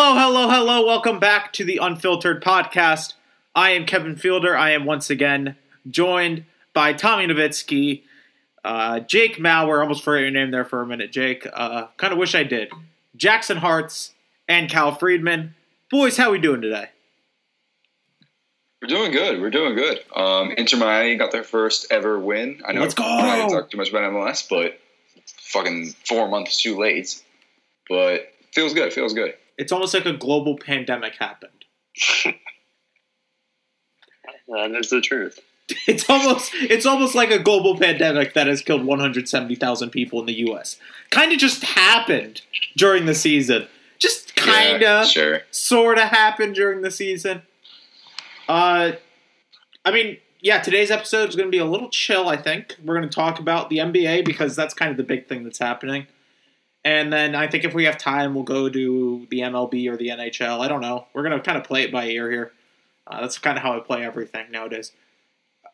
Hello, hello, hello. Welcome back to the Unfiltered Podcast. I am Kevin Fielder. I am once again joined by Tommy Novitsky, uh, Jake Mauer. Almost forgot your name there for a minute, Jake. Uh, kind of wish I did. Jackson Hartz and Cal Friedman. Boys, how we doing today? We're doing good. We're doing good. Um, Inter Miami got their first ever win. I know Let's go! I'm not talk too much about MLS, but fucking four months too late. But feels good. Feels good. It's almost like a global pandemic happened. That is the truth. It's almost it's almost like a global pandemic that has killed 170,000 people in the U.S. Kind of just happened during the season. Just kind Yeah, of, sure. sort of happened during the season. Uh, I mean, yeah, today's episode is going to be a little chill. I think we're going to talk about the NBA because that's kind of the big thing that's happening. And then I think if we have time, we'll go to the MLB or the NHL. I don't know. We're going to kind of play it by ear here. Uh, that's kind of how I play everything nowadays.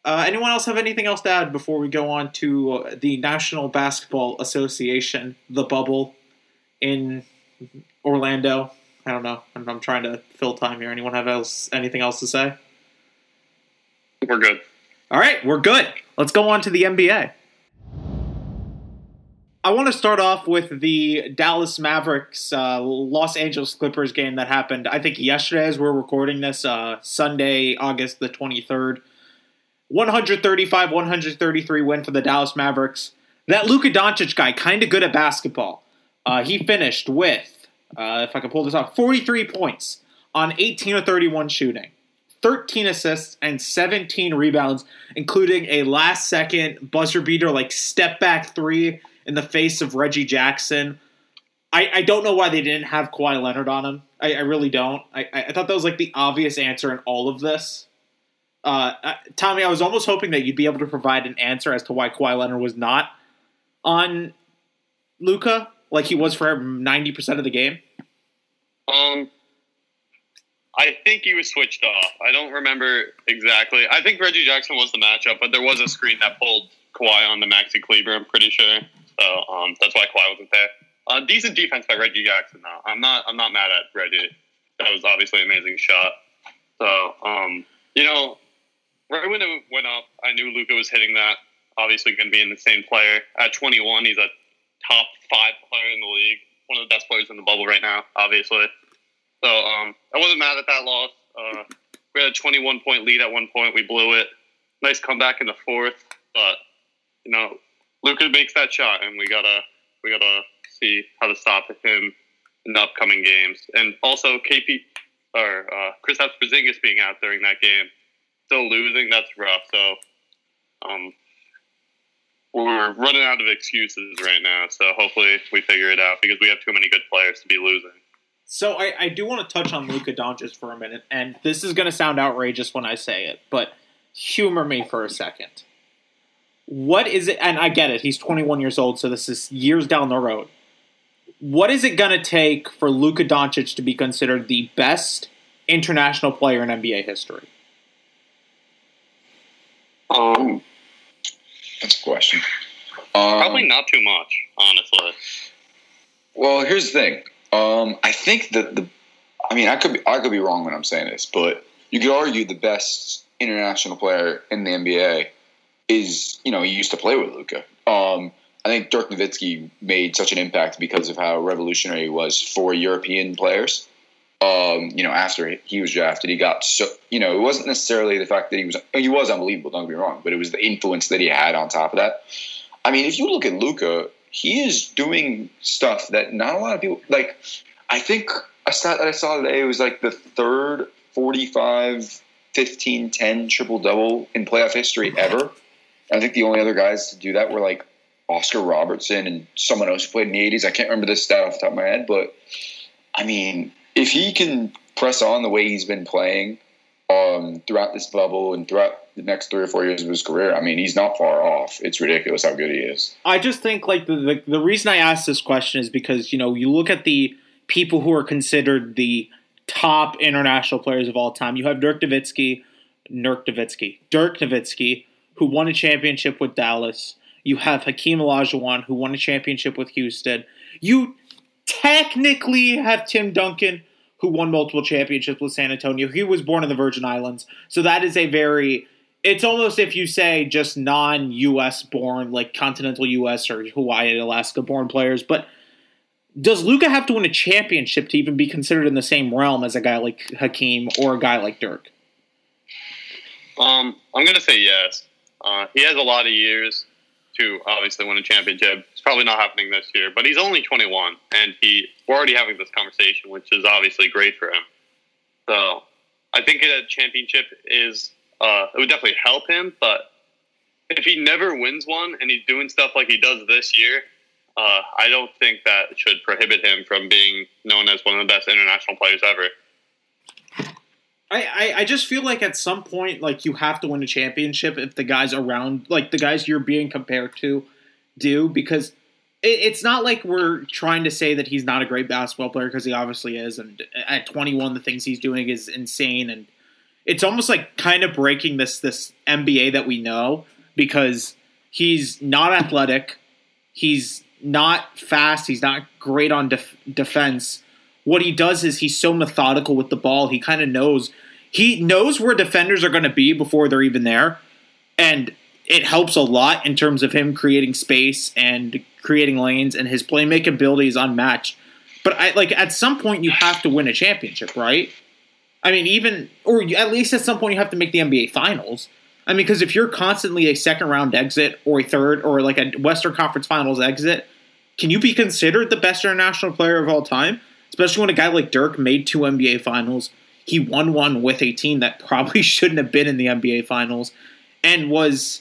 Uh, anyone else have anything else to add before we go on to uh, the National Basketball Association, the bubble in Orlando? I don't know. I'm, I'm trying to fill time here. Anyone have else anything else to say? We're good. All right, we're good. Let's go on to the NBA. I want to start off with the Dallas Mavericks uh, Los Angeles Clippers game that happened, I think, yesterday as we're recording this, uh, Sunday, August the 23rd. 135 133 win for the Dallas Mavericks. That Luka Doncic guy, kind of good at basketball. Uh, he finished with, uh, if I can pull this off, 43 points on 18 of 31 shooting. 13 assists and 17 rebounds, including a last second buzzer beater, like step back three in the face of Reggie Jackson. I, I don't know why they didn't have Kawhi Leonard on him. I, I really don't. I, I thought that was like the obvious answer in all of this. Uh, Tommy, I was almost hoping that you'd be able to provide an answer as to why Kawhi Leonard was not on Luka, like he was for 90% of the game. Um, I think he was switched off. I don't remember exactly. I think Reggie Jackson was the matchup, but there was a screen that pulled Kawhi on the Maxi Kleber. I'm pretty sure. So um, that's why Kawhi wasn't there. Uh, decent defense by Reggie Jackson, though. I'm not. I'm not mad at Reggie. That was obviously an amazing shot. So um, you know, right when it went up, I knew Luka was hitting that. Obviously, going to be an insane player. At 21, he's a top five player in the league. One of the best players in the bubble right now, obviously. So um, I wasn't mad at that loss. Uh, we had a 21 point lead at one point. We blew it. Nice comeback in the fourth, but you know, Luka makes that shot, and we gotta we gotta see how to stop him in the upcoming games. And also, KP or uh, Chris Porzingis being out during that game, still losing. That's rough. So um, we're running out of excuses right now. So hopefully we figure it out because we have too many good players to be losing. So I, I do want to touch on Luka Doncic for a minute, and this is going to sound outrageous when I say it, but humor me for a second. What is it? And I get it; he's 21 years old, so this is years down the road. What is it going to take for Luka Doncic to be considered the best international player in NBA history? Um, That's a question. Um, probably not too much, honestly. Well, here's the thing. Um, I think that the, I mean, I could be, I could be wrong when I'm saying this, but you could argue the best international player in the NBA is, you know, he used to play with Luka. Um, I think Dirk Nowitzki made such an impact because of how revolutionary he was for European players. Um, you know, after he was drafted, he got so, you know, it wasn't necessarily the fact that he was, he was unbelievable, don't get me wrong, but it was the influence that he had on top of that. I mean, if you look at Luka, he is doing stuff that not a lot of people like. I think a stat that I saw today was like the third 45, 15, 10 triple double in playoff history ever. I think the only other guys to do that were like Oscar Robertson and someone else who played in the 80s. I can't remember this stat off the top of my head, but I mean, if he can press on the way he's been playing um, throughout this bubble and throughout the next three or four years of his career, I mean, he's not far off. It's ridiculous how good he is. I just think like the, the the reason I asked this question is because you know you look at the people who are considered the top international players of all time. You have Dirk Nowitzki, Dirk Nowitzki, Dirk Nowitzki, who won a championship with Dallas. You have Hakeem Olajuwon, who won a championship with Houston. You technically have Tim Duncan, who won multiple championships with San Antonio. He was born in the Virgin Islands, so that is a very. It's almost if you say just non-U.S. born, like continental U.S. or Hawaii Alaska born players, but does Luka have to win a championship to even be considered in the same realm as a guy like Hakeem or a guy like Dirk? Um, I'm gonna say yes. Uh, he has a lot of years to obviously win a championship. It's probably not happening this year, but he's only 21, and he we're already having this conversation, which is obviously great for him. So I think a championship is uh, it would definitely help him, but if he never wins one and he's doing stuff like he does this year, uh, I don't think that should prohibit him from being known as one of the best international players ever. I, I, I just feel like at some point, like you have to win a championship if the guys around, like the guys you're being compared to, do because it, it's not like we're trying to say that he's not a great basketball player because he obviously is, and at 21, the things he's doing is insane, and it's almost like kind of breaking this this NBA that we know because he's not athletic, he's not fast, he's not great on def- defense what he does is he's so methodical with the ball. He kind of knows he knows where defenders are going to be before they're even there, and it helps a lot in terms of him creating space and creating lanes. And his playmaking ability is unmatched. But I like at some point you have to win a championship, right? I mean, even or at least at some point you have to make the NBA Finals. I mean, because if you're constantly a second round exit or a third or like a Western Conference Finals exit, can you be considered the best international player of all time? especially when a guy like Dirk made two NBA finals. He won one with a team that probably shouldn't have been in the NBA finals and was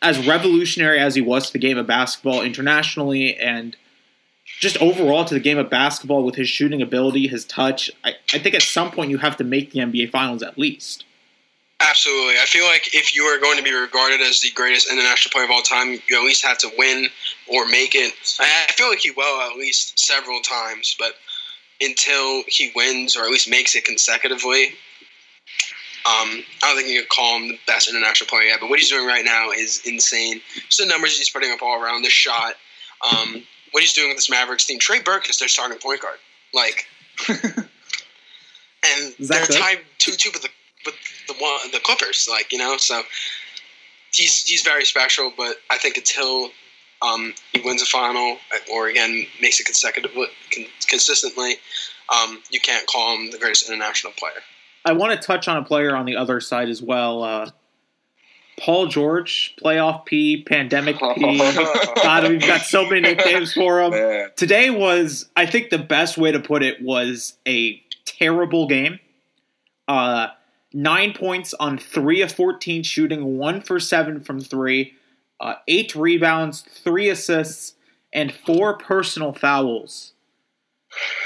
as revolutionary as he was to the game of basketball internationally and just overall to the game of basketball with his shooting ability, his touch. I, I think at some point you have to make the NBA finals at least. Absolutely. I feel like if you are going to be regarded as the greatest international player of all time, you at least have to win or make it. I feel like he will at least several times, but until he wins or at least makes it consecutively. Um, I don't think you could call him the best international player yet, but what he's doing right now is insane. Just the numbers he's putting up all around, this shot, um, what he's doing with this Mavericks team. Trey Burke is their starting point guard, like, and they're tied two two with the with the one the Clippers, like you know. So he's he's very special, but I think until um, he wins a final or again makes it consecutively, consistently, um, you can't call him the greatest international player. I want to touch on a player on the other side as well. Uh, Paul George, playoff P, pandemic P. God, we've got so many nicknames for him. Man. Today was, I think, the best way to put it was a terrible game. Uh, nine points on three of fourteen shooting, one for seven from three uh, eight rebounds, three assists, and four personal fouls.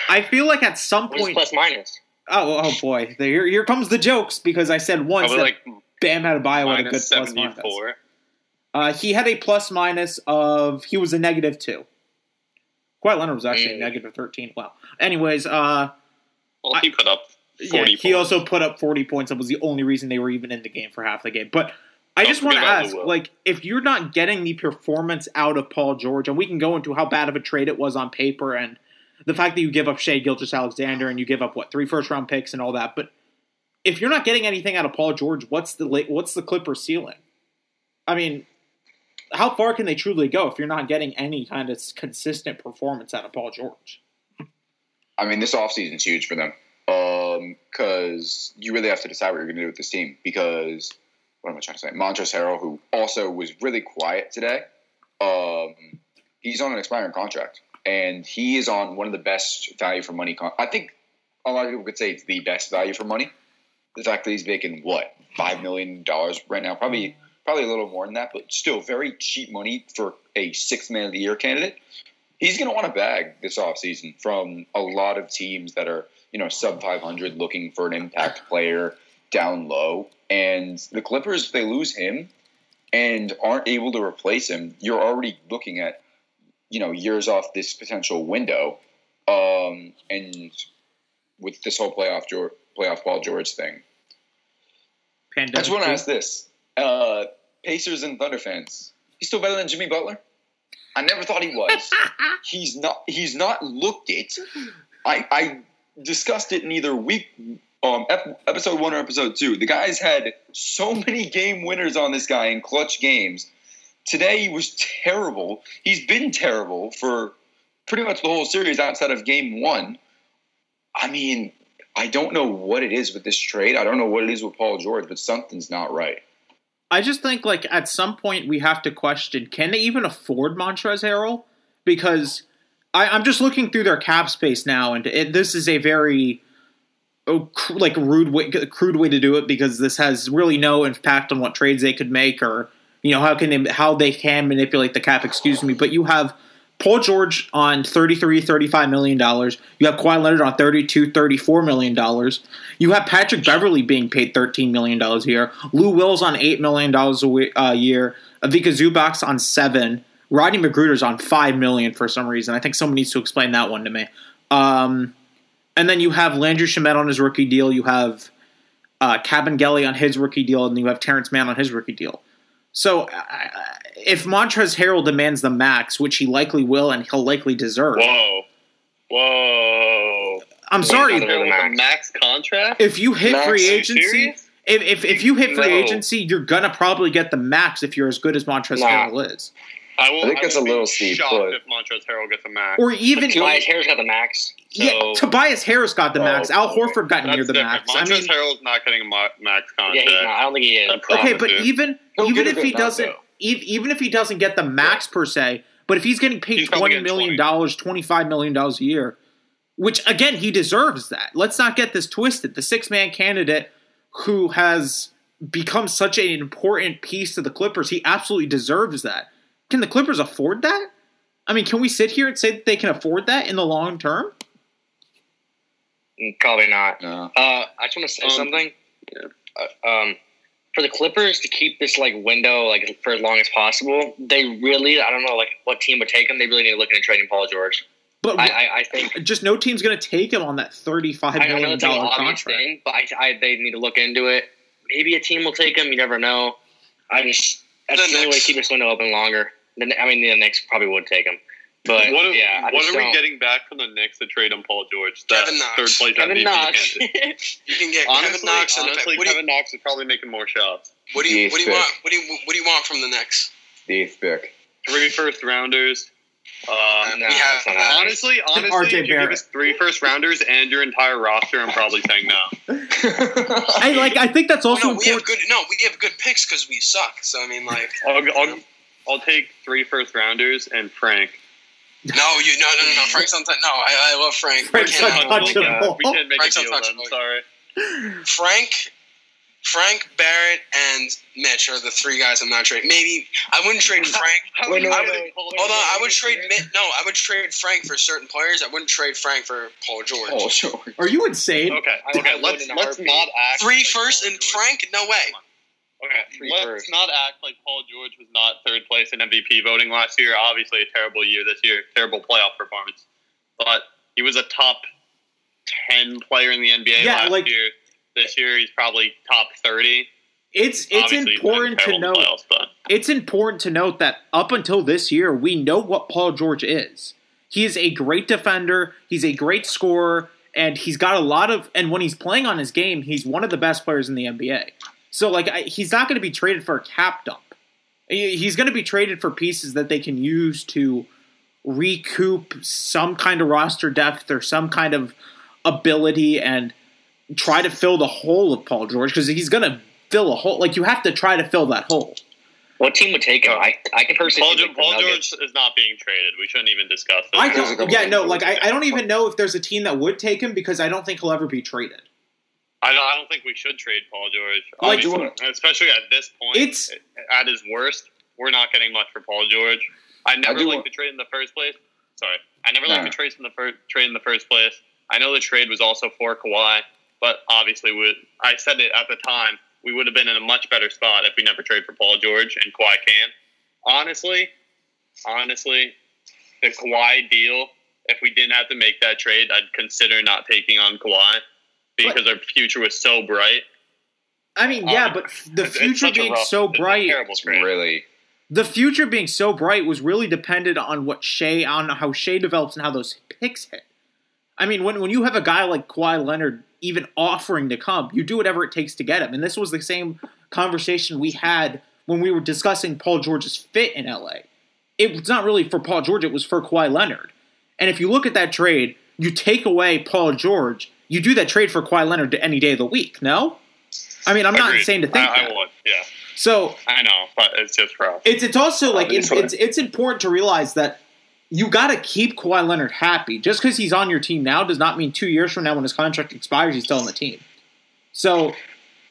I feel like at some point, plus minus. Oh, oh boy! Here, here comes the jokes because I said once that like Bam Adebayo had a bio with a good plus minus. Uh, he had a plus minus of he was a negative two. Kawhi Leonard was actually mm. a negative thirteen. Well, anyways, uh, well he put up. yeah, points. he also put up forty points. That was the only reason they were even in the game for half the game. But I just want to ask, like, if you're not getting the performance out of Paul George, and we can go into how bad of a trade it was on paper, and the fact that you give up Shai Gilgeous-Alexander and you give up what three first round picks and all that, but if you're not getting anything out of Paul George, what's the what's the Clippers ceiling? I mean, how far can they truly go if you're not getting any kind of consistent performance out of Paul George? I mean, this offseason's huge for them because um, you really have to decide what you're going to do with this team because – what am I trying to say? Montrezl Harrell, who also was really quiet today. Um, he's on an expiring contract, and he is on one of the best value for money. Con- I think a lot of people could say it's the best value for money. The fact that he's making what five million dollars right now, probably probably a little more than that, but still very cheap money for a sixth man of the year candidate. He's going to want a bag this offseason from a lot of teams that are you know sub 500 looking for an impact player down low. And the Clippers, if they lose him and aren't able to replace him, you're already looking at, you know, years off this potential window. Um, and with this whole playoff George, playoff Paul George thing, Pandemic I just want to ask this: uh, Pacers and Thunder fans, he's still better than Jimmy Butler? I never thought he was. he's not. He's not looked it. I, I discussed it in either week, um, ep- episode one or episode two. The guy's had so many game winners on this guy in clutch games. Today he was terrible. He's been terrible for pretty much the whole series outside of game one. I mean, I don't know what it is with this trade. I don't know what it is with Paul George, but something's not right. I just think like at some point we have to question: Can they even afford Montrezl Harrell? Because I, I'm just looking through their cap space now, and it, this is a very oh, like rude way, crude way to do it because this has really no impact on what trades they could make or you know how can they how they can manipulate the cap. Excuse me, but you have Paul George on 33 35 million dollars. You have Kawhi Leonard on 32 34 million dollars. You have Patrick Beverley being paid 13 million dollars a year. Lou Wills on 8 million dollars a year. Ivica Zubac's on 7. Rodney McGruder's on 5 million for some reason. I think someone needs to explain that one to me. Um, and then you have Landry Shamet on his rookie deal. You have uh, Kabengele on his rookie deal, and you have Terrence Mann on his rookie deal. So, uh, if Montrezl Harrell demands the max, which he likely will, and he'll likely deserve, Whoa. Whoa. I'm sorry. Wait, With max. max contract? If you hit Max, free agency, if, if if you hit free No. agency, you're gonna probably get the max if you're as good as Montrezl Nah. Harrell is, I, will, I think that's will a little steep, shocked but- if Montrezl Harrell gets a max. or even Tobias Harris got the max. So yeah, Tobias Harris got the max. Al. Horford got near the different. max. I Montrezl mean, Harrell's not getting a ma- max yeah, contract. he's not. I don't think he is. Okay, but promise you. even He'll even if he doesn't, though. even if he doesn't get the max per se, but if he's getting paid He's probably twenty getting million 20. dollars, twenty five million dollars a year, which again he deserves that. Let's not get this twisted. The six man candidate who has become such an important piece to the Clippers, he absolutely deserves that. Can the Clippers afford that? I mean, can we sit here and say that they can afford that in the long term? Probably not. No. Uh, I just want to say Um, something. yeah. Uh, um, for the Clippers to keep this like window like for as long as possible, they really I don't know like what team would take them. They really need to look into trading Paul George. But I, I, I think just no team's going to take him on that thirty-five I know million it's an obvious contract. thing, but I, I they need to look into it. Maybe a team will take him. You never know. I just that's The the only way to keep this window open longer. The, I mean, the Knicks probably would take him, but what are, yeah, what are we don't. getting back from the Knicks to trade on Paul George? That Kevin Knox. third place Kevin MVP Knox. candidate. You can get Honestly, Kevin Knox and honestly what do you Kevin Knox is probably making more shots. what do you what do you Yes, want what do you what do you want from the Knicks? The eighth pick. Three first rounders. Uh, No, we have that's not honestly, honestly, RJ if you give us three first rounders and your entire roster, I'm probably saying no. I like. I think that's Oh, also no, we have important. good no, we have good picks because we suck. So I mean, like, I'll, I'll, I'll take three first rounders and Frank. No, you no no no no. Frank's untouchable. No, I, I love Frank. Frank's we can't, untouchable. We can't make Frank's a deal. Then, untouchable. sorry. Frank, Frank Barrett and Mitch are the three guys I'm not trading. Maybe I wouldn't trade Frank. Wait, no, I would, wait, hold on, I would trade. Mitch. No, I would trade Frank for certain players. I wouldn't trade Frank for Paul George. oh, sure. Are you insane? Okay, okay. I would let's let's heartbeat. not act Three like first Paul and George- Frank? No way. Okay, Three let's first. not act like Paul George was not third place in MVP voting last year. Obviously, a terrible year this year, terrible playoff performance. But he was a top ten player in the NBA Yeah, last like- year. This year, he's probably top thirty. It's it's Obviously, important to note. playoffs, but It's important to note that up until this year, we know what Paul George is. He is a great defender. He's a great scorer, and he's got a lot of. And when he's playing on his game, he's one of the best players in the NBA. So like, I, he's not going to be traded for a cap dump. He's going to be traded for pieces that they can use to recoup some kind of roster depth or some kind of ability and try to fill the hole of Paul George because he's going to fill a hole. Like you have to try to fill that hole. What team would take him? I, I can personally Paul, see Ge- Paul George is not being traded. We shouldn't even discuss it. I don't, yeah, no, that like I, I don't even know if there's a team that would take him because I don't think he'll ever be traded. I don't, I don't think we should trade Paul George. Like- especially at this point. It's- at his worst. We're not getting much for Paul George. I never do liked want- the trade in the first place. Sorry, I never No. liked the trade in the first trade in the first place. I know the trade was also for Kawhi, but obviously, we, I said it at the time. We would have been in a much better spot if we never trade for Paul George and Kawhi can. Honestly, honestly, the Kawhi deal. If we didn't have to make that trade, I'd consider not taking on Kawhi because our future was so bright. I mean, yeah, Um, but the It's- it's future being rough- so bright, terrible It's trade. really. the future being so bright was really dependent on what Shai on how Shai develops and how those picks hit. I mean, when when you have a guy like Kawhi Leonard even offering to come, you do whatever it takes to get him. And this was the same conversation we had when we were discussing Paul George's fit in LA. It was not really for Paul George, it was for Kawhi Leonard. And if you look at that trade, you take away Paul George, you do that trade for Kawhi Leonard any day of the week, no? I mean, I'm not insane to think I, that. I would, yeah. So I know, but it's just rough. it's it's also like it's, it's it's it's important to realize that you got to keep Kawhi Leonard happy. Just because he's on your team now does not mean two years from now when his contract expires he's still on the team. So,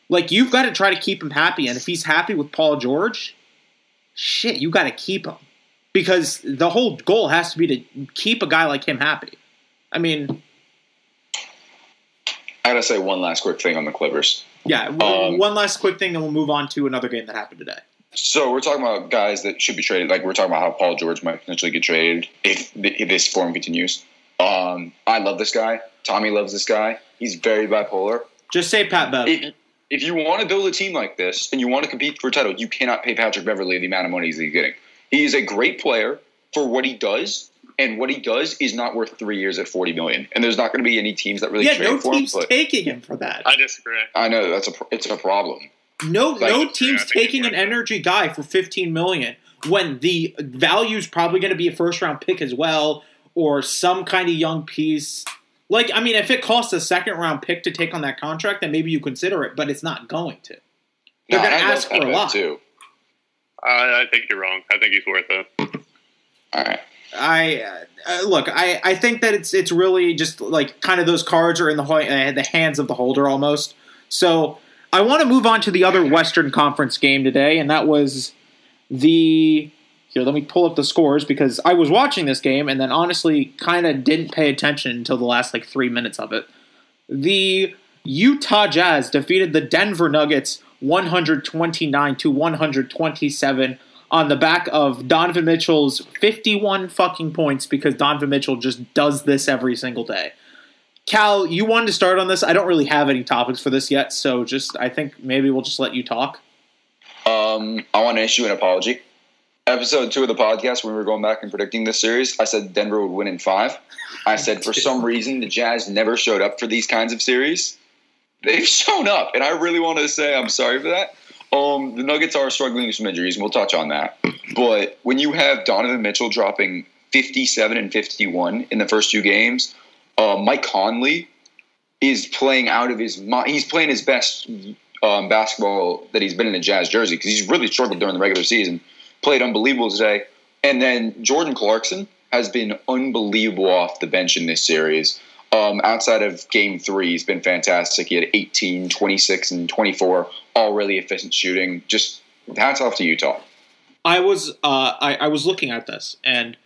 like you've got to try to keep him happy, and if he's happy with Paul George, shit, you got to keep him because the whole goal has to be to keep a guy like him happy. I mean, I gotta say one last quick thing on the Clippers. yeah. Um, one last quick thing, then we'll move on to another game that happened today. So we're talking about guys that should be traded. Like we're talking about how Paul George might potentially get traded if, if this form continues. Um, I love this guy. Tommy loves this guy. He's very bipolar. Just say Pat Bev. If, if you want to build a team like this and you want to compete for a title, you cannot pay Patrick Beverley the amount of money he's getting. He is a great player for what he does, and what he does is not worth three years at forty million. And there's not going to be any teams that really yeah, trade no for him. team's But taking him for that. I disagree. I know that's a it's a problem. No, Like- no team's I think taking an energy guy for 15 million when the value is probably going to be a first round pick as well, or some kind of young piece. Like, I mean, if it costs a second round pick to take on that contract, then maybe you consider it, but it's not going to. They're No, gonna I ask for a lot. too. I, I think you're wrong. I think he's worth it. All right. I uh, look. I, I think that it's it's really just like kind of those cards are in the uh, the hands of the holder almost. So I want to move on to the other Western Conference game today, and that was the here. Let me pull up the scores because I was watching this game and then honestly kind of didn't pay attention until the last like three minutes of it. The Utah Jazz defeated the Denver Nuggets 129 to 127 on the back of Donovan Mitchell's 51 fucking points because Donovan Mitchell just does this every single day. Cal, you wanted to start on this. I don't really have any topics for this yet, so just I think maybe we'll just let you talk. Um, I want to issue an apology. Episode two of the podcast, when we were going back and predicting this series, I said Denver would win in five. I said for some reason the Jazz never showed up for these kinds of series. They've shown up, and I really want to say I'm sorry for that. Um, the Nuggets are struggling with some injuries, and we'll touch on that. But when you have Donovan Mitchell dropping 57 and 51 in the first two games, uh, Mike Conley is playing out of his mind. He's playing his best um, basketball that he's been in a Jazz jersey because he's really struggled during the regular season. Played unbelievable today, and then Jordan Clarkson has been unbelievable off the bench in this series. Um, outside of game three, he's been fantastic. He had 18, 26, and 24, all really efficient shooting. Just hats off to Utah. I was uh, I, I was looking at this and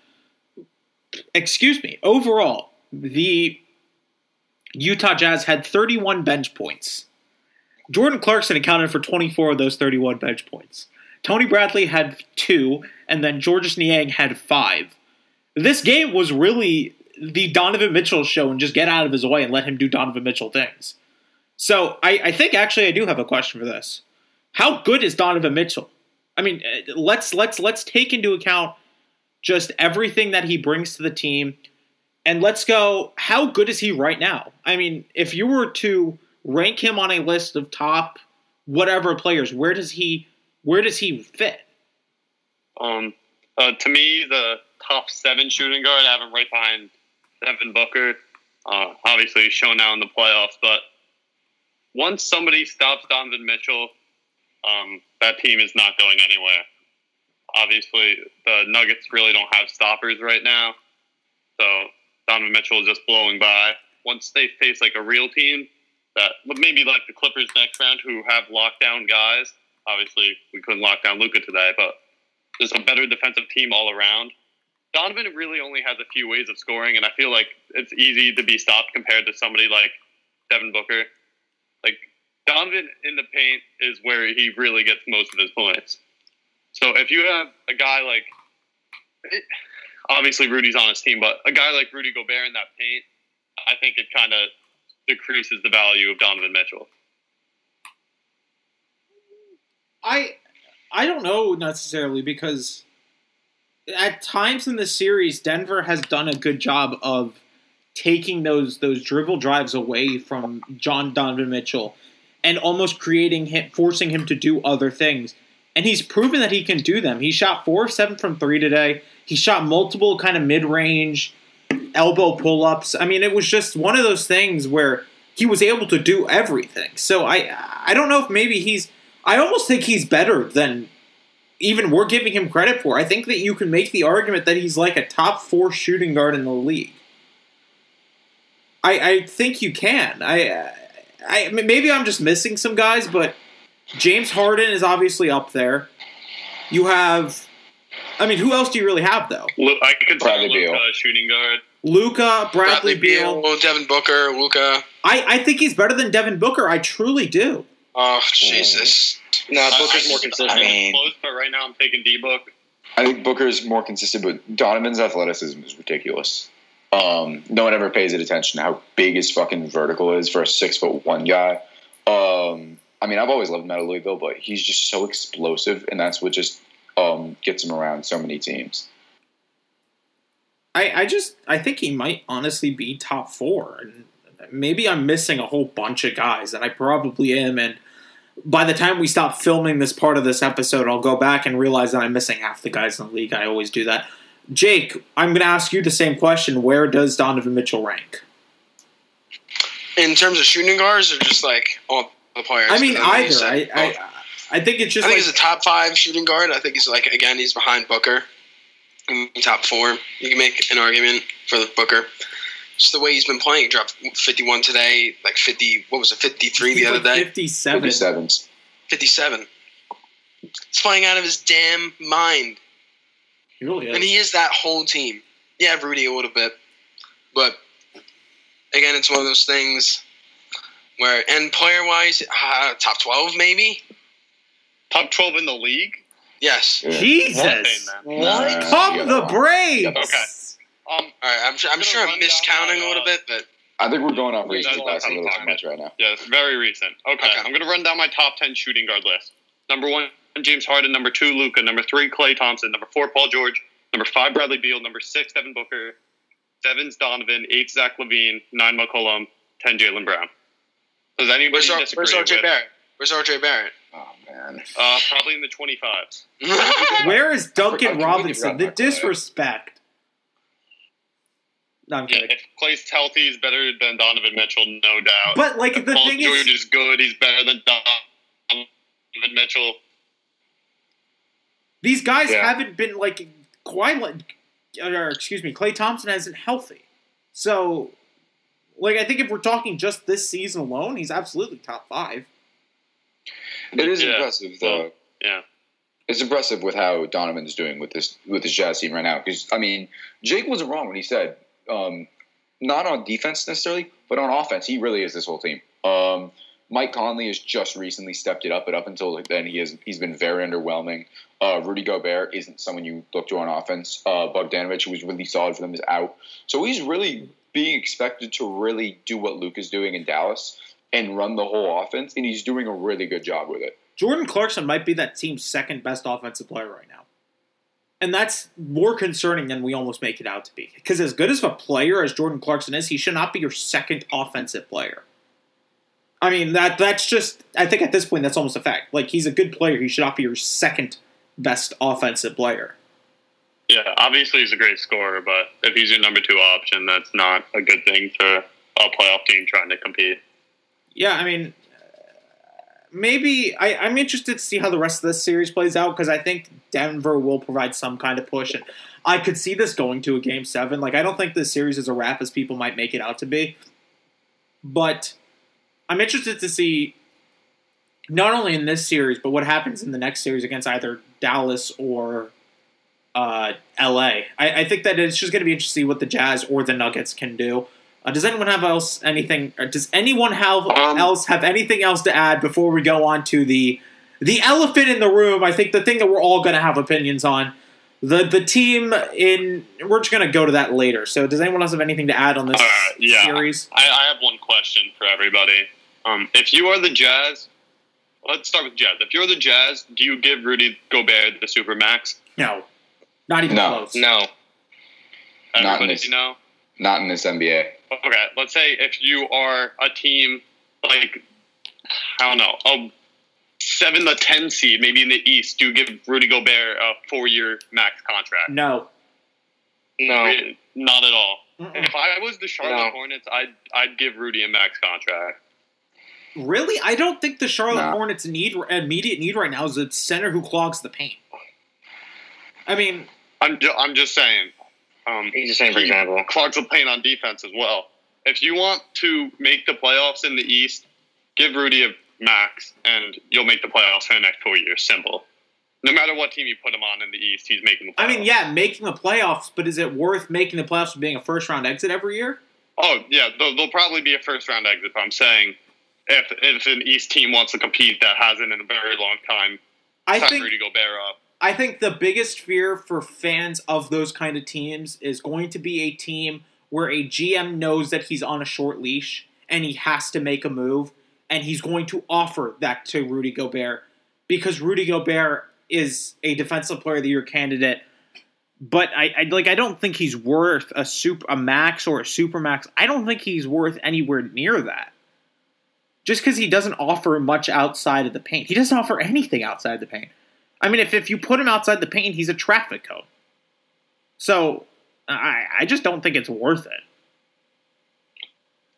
excuse me. Overall, the Utah Jazz had 31 bench points. Jordan Clarkson accounted for 24 of those 31 bench points. Tony Bradley had two, and then Georges Niang had five. This game was really the Donovan Mitchell show and just get out of his way and let him do Donovan Mitchell things. So I, I think actually I do have a question for this. How good is Donovan Mitchell? I mean, uh, let's let's let's take into account just everything that he brings to the team, and let's go. How good is he right now? I mean, if you were to rank him on a list of top whatever players, where does he where does he fit? Um, uh, to me, the top seven shooting guard, I have him right behind Devin Booker. Uh, obviously, shown now in the playoffs, but once somebody stops Donovan Mitchell, um, that team is not going anywhere. Obviously, the Nuggets really don't have stoppers right now, so Donovan Mitchell is just blowing by. Once they face like a real team, that maybe like the Clippers next round, who have lockdown guys. Obviously, we couldn't lock down Luka today, but there's a better defensive team all around. Donovan really only has a few ways of scoring, and I feel like it's easy to be stopped compared to somebody like Devin Booker. Like Donovan in the paint is where he really gets most of his points. So if you have a guy like, obviously Rudy's on his team, but a guy like Rudy Gobert in that paint, I think it kind of decreases the value of Donovan Mitchell. I I don't know necessarily because at times in the series, Denver has done a good job of taking those those dribble drives away from John Donovan Mitchell and almost creating him, forcing him to do other things. And he's proven that he can do them. He shot four of seven from three today. He shot multiple kind of mid range elbow pull ups. I mean, it was just one of those things where he was able to do everything. So I I don't know if maybe he's I almost think he's better than even we're giving him credit for. I think that you can make the argument that he's like a top four shooting guard in the league. I I think you can. I I maybe I'm just missing some guys, but James Harden is obviously up there. You have, I mean, who else do you really have though? Lu- I could Bradley say Luka, Beal. shooting guard. Luka, Bradley, Beal. Devin Booker, Luka. I, I think he's better than Devin Booker. I truly do. Oh Jesus! No, I- Booker's I more consistent. I mean- close, but right now I'm taking D book. I think Booker's more consistent, but Donovan's athleticism is ridiculous. Um, no one ever pays it attention to how big his fucking vertical is for a six foot one guy. Um, I mean, I've always loved him at Louisville, but he's just so explosive, and that's what just um, gets him around so many teams. I, I just I think he might honestly be top four, and maybe I'm missing a whole bunch of guys, and I probably am. And by the time we stop filming this part of this episode, I'll go back and realize that I'm missing half the guys in the league. I always do that. Jake, I'm going to ask you the same question. Where does Donovan Mitchell rank? In terms of shooting guards, or just like all the players. I mean, either. said I. I I think it's just. I think like, he's a top five shooting guard. I think he's like again, he's behind Booker. In top four, you can make an argument for the Booker. Just the way he's been playing. He dropped 51 today, like 50. What was it? 53 the other day. 57. 57s. 57. He's playing out of his damn mind, He really is. and he is that whole team. Yeah, Rudy a little bit, but again, it's one of those things where, and player wise, uh, top 12 maybe. Top 12 in the league. Yes. Yeah. Jesus. Saying that. Pump the it brakes. Okay. Um, All right, I'm sure. I'm Gonna sure I'm miscounting my, a little uh, bit, but I think we're going off Yeah, recency that's a little too much right now. yes, very recent. Okay, Okay. I'm going to run down my top 10 shooting guard list. Number one, James Harden. Number two, Luka. Number three, Klay Thompson. Number four, Paul George. Number five, Bradley Beal. Number six, Devin Booker. Seven's Donovan. Eight, Zach LaVine. Nine, McCollum. Ten, Jaylen Brown. Does anybody where's, R- disagree where's RJ with? Barrett? Where's RJ Barrett? Oh man. Uh, probably in the 25s. Where is Duncan Robinson? The run that play. disrespect. No, I'm Yeah, kidding. if Klay's healthy, he's better than Donovan Mitchell, no doubt. But like the Paul thing George is, is good. He's better than Donovan Mitchell. these guys Yeah. haven't been like quite or excuse me, Klay Thompson hasn't healthy. So, like, I think if we're talking just this season alone, he's absolutely top five. It is Yeah. impressive though. Yeah. It's impressive with how Donovan's doing with this with his Jazz team right now. Because I mean, Jake wasn't wrong when he said, um, not on defense necessarily, but on offense, he really is this whole team. Um, Mike Conley has just recently stepped it up, but up until then, he has he's been very underwhelming. Uh, Rudy Gobert isn't someone you look to on offense. Uh, Bogdanovic, who was really solid for them, is out. So he's really being expected to really do what Luke is doing in Dallas and run the whole offense, and he's doing a really good job with it. Jordan Clarkson might be that team's second best offensive player right now. And that's more concerning than we almost make it out to be. Because as good as a player as Jordan Clarkson is, he should not be your second offensive player. I mean, that that's just I think at this point that's almost a fact. Like he's a good player, he should not be your second best offensive player. Yeah, obviously he's a great scorer, but if he's your number two option, that's not a good thing for a playoff team trying to compete. Yeah, I mean, maybe I, I'm interested to see how the rest of this series plays out because I think Denver will provide some kind of push, and I could see this going to a game seven. Like, I don't think this series is a wrap as people might make it out to be, but I'm interested to see not only in this series, but what happens in the next series against either Dallas or uh, LA. I, I think that it's just going to be interesting to see what the Jazz or the Nuggets can do. Uh, does anyone have else anything? Or does anyone have Um, else have anything else to add before we go on to the the elephant in the room? I think the thing that we're all going to have opinions on the the team in. We're just going to go to that later. So, does anyone else have anything to add on this All right, yeah. series? I, I have one question for everybody. Um, if you are the Jazz, let's start with Jazz. If you're the Jazz, do you give Rudy Gobert the super max? No, not even No. close. No. in Everybody, this- you know. Not in this NBA. Okay, let's say if you are a team like I don't know, a seven to ten seed, maybe in the East, do you give Rudy Gobert a four year max contract? No. No. Not at all. Mm-mm. If I was the Charlotte No. Hornets, I'd I'd give Rudy a max contract. Really? I don't think the Charlotte No. Hornets need immediate need right now is a center who clogs the paint. I mean, I'm ju- I'm just saying. Um, He's just saying, for example. clogs the paint on defense as well. If you want to make the playoffs in the East, give Rudy a max, and you'll make the playoffs for the next four years. Simple. No matter what team you put him on in the East, he's making the playoffs. I mean, yeah, making the playoffs, but is it worth making the playoffs for being a first round exit every year? Oh yeah, there'll, there'll probably be a first round exit. But I'm saying, if if an East team wants to compete that hasn't in a very long time, I sign think Rudy Gobert up. I think the biggest fear for fans of those kind of teams is going to be a team where a GM knows that he's on a short leash and he has to make a move, and he's going to offer that to Rudy Gobert because Rudy Gobert is a defensive player of the year candidate. But I, I like I don't think he's worth a super a max or a super max. I don't think he's worth anywhere near that. Just because he doesn't offer much outside of the paint. He doesn't offer anything outside of the paint. I mean, if, if you put him outside the paint, he's a traffic cone. So I, I just don't think it's worth it.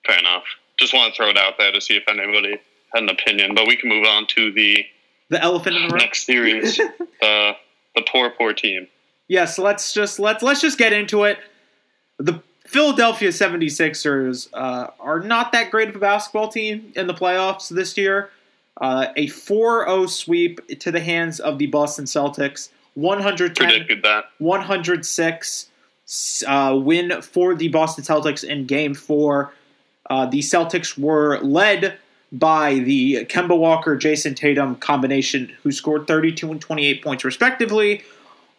Fair enough. Just want to throw it out there to see if anybody had an opinion. But we can move on to the The elephant in the room. next series. the the poor poor team. yes, let's just let's let's just get into it. The Philadelphia 76ers uh, are not that great of a basketball team in the playoffs this year. Uh, a 4-0 sweep to the hands of the Boston Celtics. 110 Predicted that. 106 uh, win for the Boston Celtics in Game Four. Uh, the Celtics were led by the Kemba Walker Jayson Tatum combination, who scored 32 and 28 points respectively,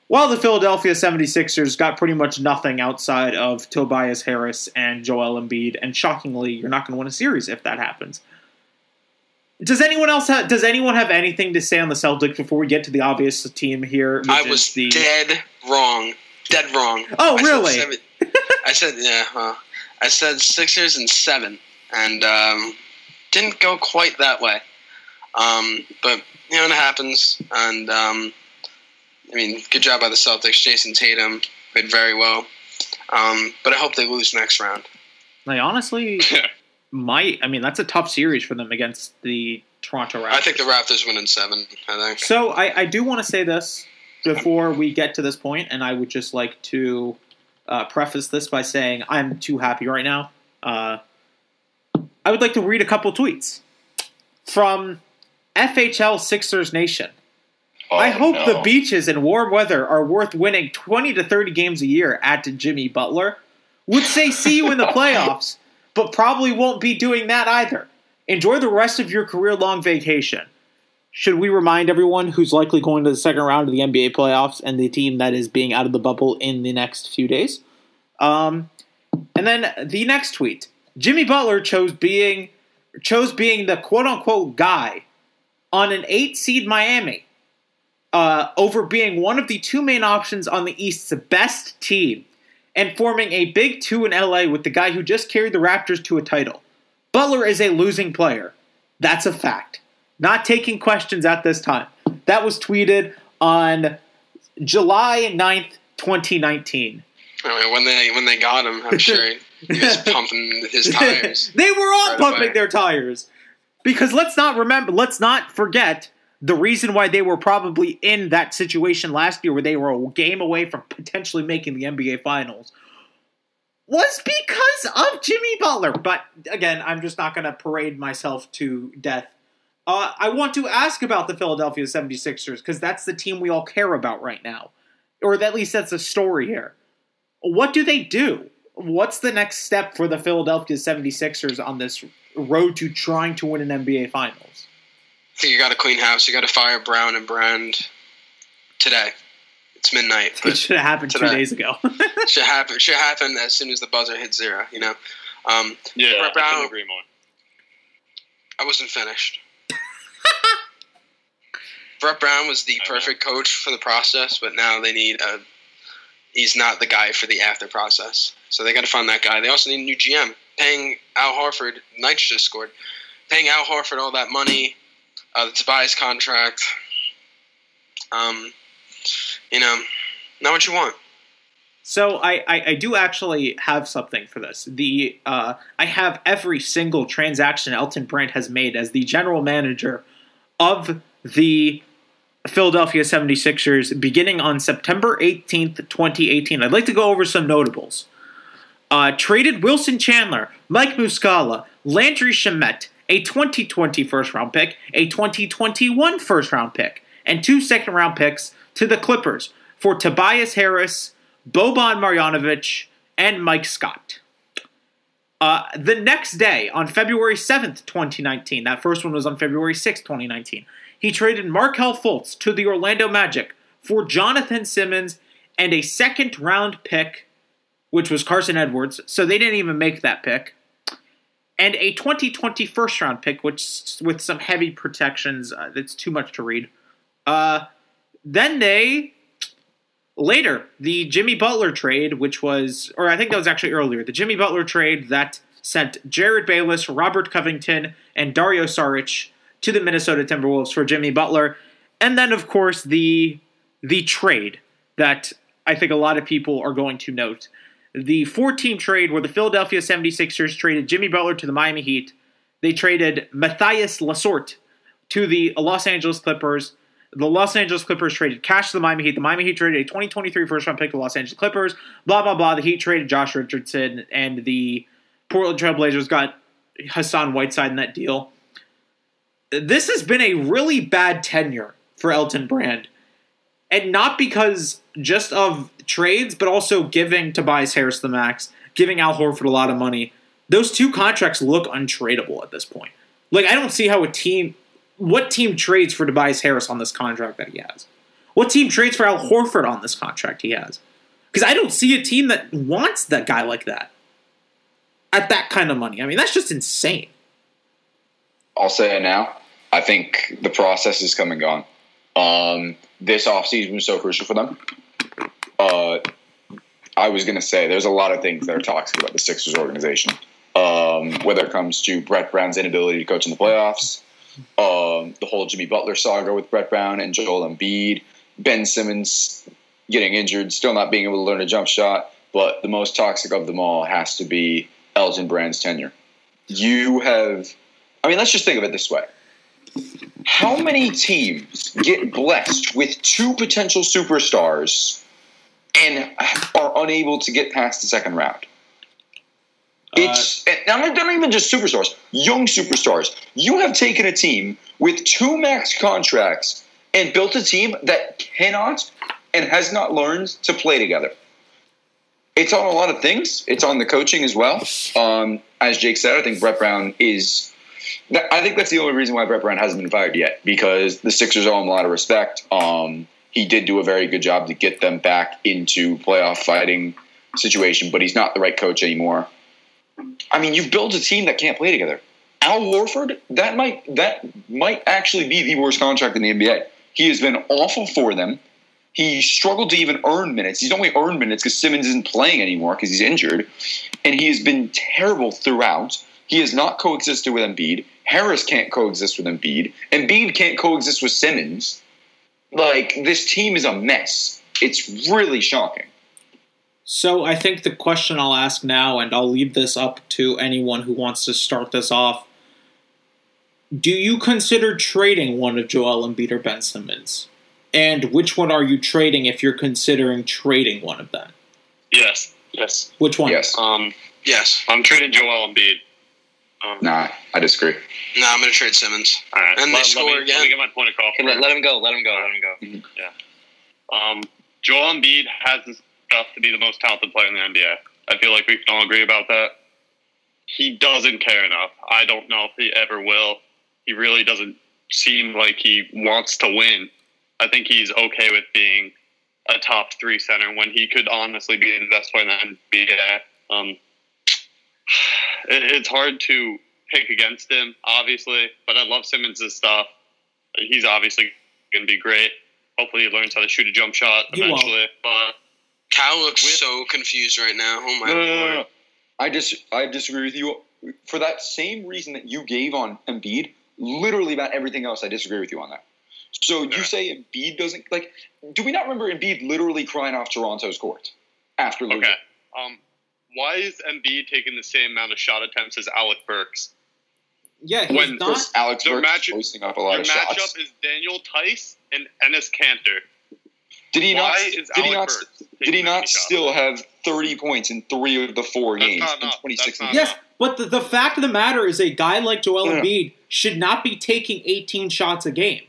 while the Philadelphia 76ers got pretty much nothing outside of Tobias Harris and Joel Embiid. And shockingly, you're not going to win a series if that happens. Does anyone else have, does anyone have anything to say on the Celtics before we get to the obvious team here? I was the dead wrong. Dead wrong. Oh, I said really? seven- I said yeah. Well, I said Sixers and seven, and um, didn't go quite that way. Um, but you know it happens, and um, I mean, good job by the Celtics. Jayson Tatum played very well, um, but I hope they lose next round. Like honestly, might I mean that's a tough series for them against the Toronto Raptors. I think the Raptors win in seven. I think. So I, I do want to say this before we get to this point, and I would just like to uh, preface this by saying I'm too happy right now. Uh, I would like to read a couple tweets from FHL Sixers Nation. Oh, I hope no. the beaches and warm weather are worth winning 20 to 30 games a year at Jimmy Butler. Would say see you in the playoffs, but probably won't be doing that either. Enjoy the rest of your career long vacation. Should we remind everyone who's likely going to the second round of the NBA playoffs and the team that is being out of the bubble in the next few days? Um, and then the next tweet: Jimmy Butler chose being chose being the quote unquote guy on an eight seed Miami uh, over being one of the two main options on the East's best team and forming a big two in LA with the guy who just carried the Raptors to a title. Butler is a losing player. That's a fact. Not taking questions at this time. That was tweeted on July 9th, 2019. I mean, when they when they got him, I'm sure he was pumping his tires. they were all Right pumping away. their tires. Because let's not remember, let's not forget the reason why they were probably in that situation last year where they were a game away from potentially making the NBA Finals was because of Jimmy Butler. But again, I'm just not going to parade myself to death. Uh, I want to ask about the Philadelphia 76ers because that's the team we all care about right now. Or at least that's the story here. What do they do? What's the next step for the Philadelphia 76ers on this road to trying to win an NBA Finals? I you got to clean house. You got to fire Brown and Brand today. It's midnight. It should have happened two days ago. it should happen. It should happen as soon as the buzzer hits zero. You know. Um, Yeah, Brett I Brown- couldn't agree more. I wasn't finished. Brett Brown was the I know. perfect coach for the process, but now they need a he's not the guy for the after process. So they got to find that guy. They also need a new GM. Paying Al Horford, Knights just scored. Paying Al Horford all that money, uh, the Tobias contract. Um, you know, not what you want. So I, I, I do actually have something for this. The uh, I have every single transaction Elton Brand has made as the general manager of the Philadelphia 76ers beginning on September 18th, 2018. I'd like to go over some notables. Uh, traded Wilson Chandler, Mike Muscala, Landry Shamet, a 2020 first round pick, a 2021 first round pick, and two second round picks to the Clippers for Tobias Harris, Boban Marjanovic, and Mike Scott. Uh, the next day, on February 7th, 2019, that first one was on February 6th, 2019, he traded Markelle Fultz to the Orlando Magic for Jonathan Simmons and a second round pick, which was Carson Edwards, so they didn't even make that pick, and a 2020 first round pick, which with some heavy protections, uh, that's too much to read. Uh, then they later the Jimmy Butler trade, which was, or I think that was actually earlier, the Jimmy Butler trade that sent Jerryd Bayless, Robert Covington, and Dario Saric to the Minnesota Timberwolves for Jimmy Butler, and then of course the the trade that I think a lot of people are going to note. The four team trade where the Philadelphia 76ers traded Jimmy Butler to the Miami Heat. They traded Mathias Lessort to the Los Angeles Clippers the Los Angeles Clippers traded cash to the Miami Heat. The Miami Heat traded a 2023 first round pick to the Los Angeles Clippers. Blah, blah, blah. The Heat traded Josh Richardson, and the Portland Trailblazers got Hassan Whiteside in that deal. This has been a really bad tenure for Elton Brand. And not because just of trades, but also giving Tobias Harris the max, giving Al Horford a lot of money. Those two contracts look untradeable at this point. Like, I don't see how a team what team trades for Tobias Harris on this contract that he has? What team trades for Al Horford on this contract he has? Because I don't see a team that wants that guy like that at that kind of money. I mean, that's just insane. I'll say it now. I think the process is come and gone. Um, this offseason was so crucial for them. Uh, I was going to say there's a lot of things that are toxic about the Sixers organization. Um, whether it comes to Brett Brown's inability to coach in the playoffs, um, the whole Jimmy Butler saga with Brett Brown and Joel Embiid, Ben Simmons getting injured, still not being able to learn a jump shot. But the most toxic of them all has to be Elton Brand's tenure. You have, I mean, let's just think of it this way. How many teams get blessed with two potential superstars and are unable to get past the second round? It's uh, not, not even just superstars, young superstars. You have taken a team with two max contracts and built a team that cannot and has not learned to play together. It's on a lot of things. It's on the coaching as well. Um, as Jake said, I think Brett Brown is. I think that's the only reason why Brett Brown hasn't been fired yet because the Sixers owe him a lot of respect. Um, he did do a very good job to get them back into playoff fighting situation, but he's not the right coach anymore. I mean, you've built a team that can't play together. Al Horford, that might that might actually be the worst contract in the NBA. He has been awful for them. He struggled to even earn minutes. He's only earned minutes because Simmons isn't playing anymore because he's injured, and he has been terrible throughout. He has not coexisted with Embiid. Harris can't coexist with Embiid. Embiid can't coexist with Simmons. Like this team is a mess. It's really shocking. So I think the question I'll ask now, and I'll leave this up to anyone who wants to start this off. Do you consider trading one of Joel Embiid or Ben Simmons? And which one are you trading if you're considering trading one of them? Yes. Yes. Which one? Yes. Um, Yes. I'm trading Joel Embiid. Um, Nah, I disagree. No, I'm going to trade Simmons. All right. And they score let me, again. Let me get my point of call. Let, let him go. Let him go. Let him go. Yeah. Um, Joel Embiid has the stuff to be the most talented player in the NBA. I feel like we can all agree about that. He doesn't care enough. I don't know if he ever will. He really doesn't seem like he wants to win. I think he's okay with being a top three center when he could honestly be the best player in the NBA. Um, it, it's hard to pick against him, obviously, but I love Simmons' stuff. He's obviously going to be great. Hopefully, he learns how to shoot a jump shot eventually. But Cal I look With- so confused right now. Oh my No, no, no, no, lord. no. I just I disagree with you for that same reason that you gave on Embiid. Literally about everything else, I disagree with you on that. So you say Embiid doesn't like? Do we not remember Embiid literally crying off Toronto's court after losing? Okay. Um, why is Embiid taking the same amount of shot attempts as Alec Burks? Yeah, he's When- not. Because Alex Their Burks match- is posting up a lot Their of matchup is Daniel Theis and Enes Kanter. Did he not? Why is Did he not? Burks Did he not many shots? still have thirty points in three of the four That's games not in enough. twenty That's Yes, but the, the fact of the matter is, a guy like Joel Yeah. Embiid should not be taking 18 shots a game.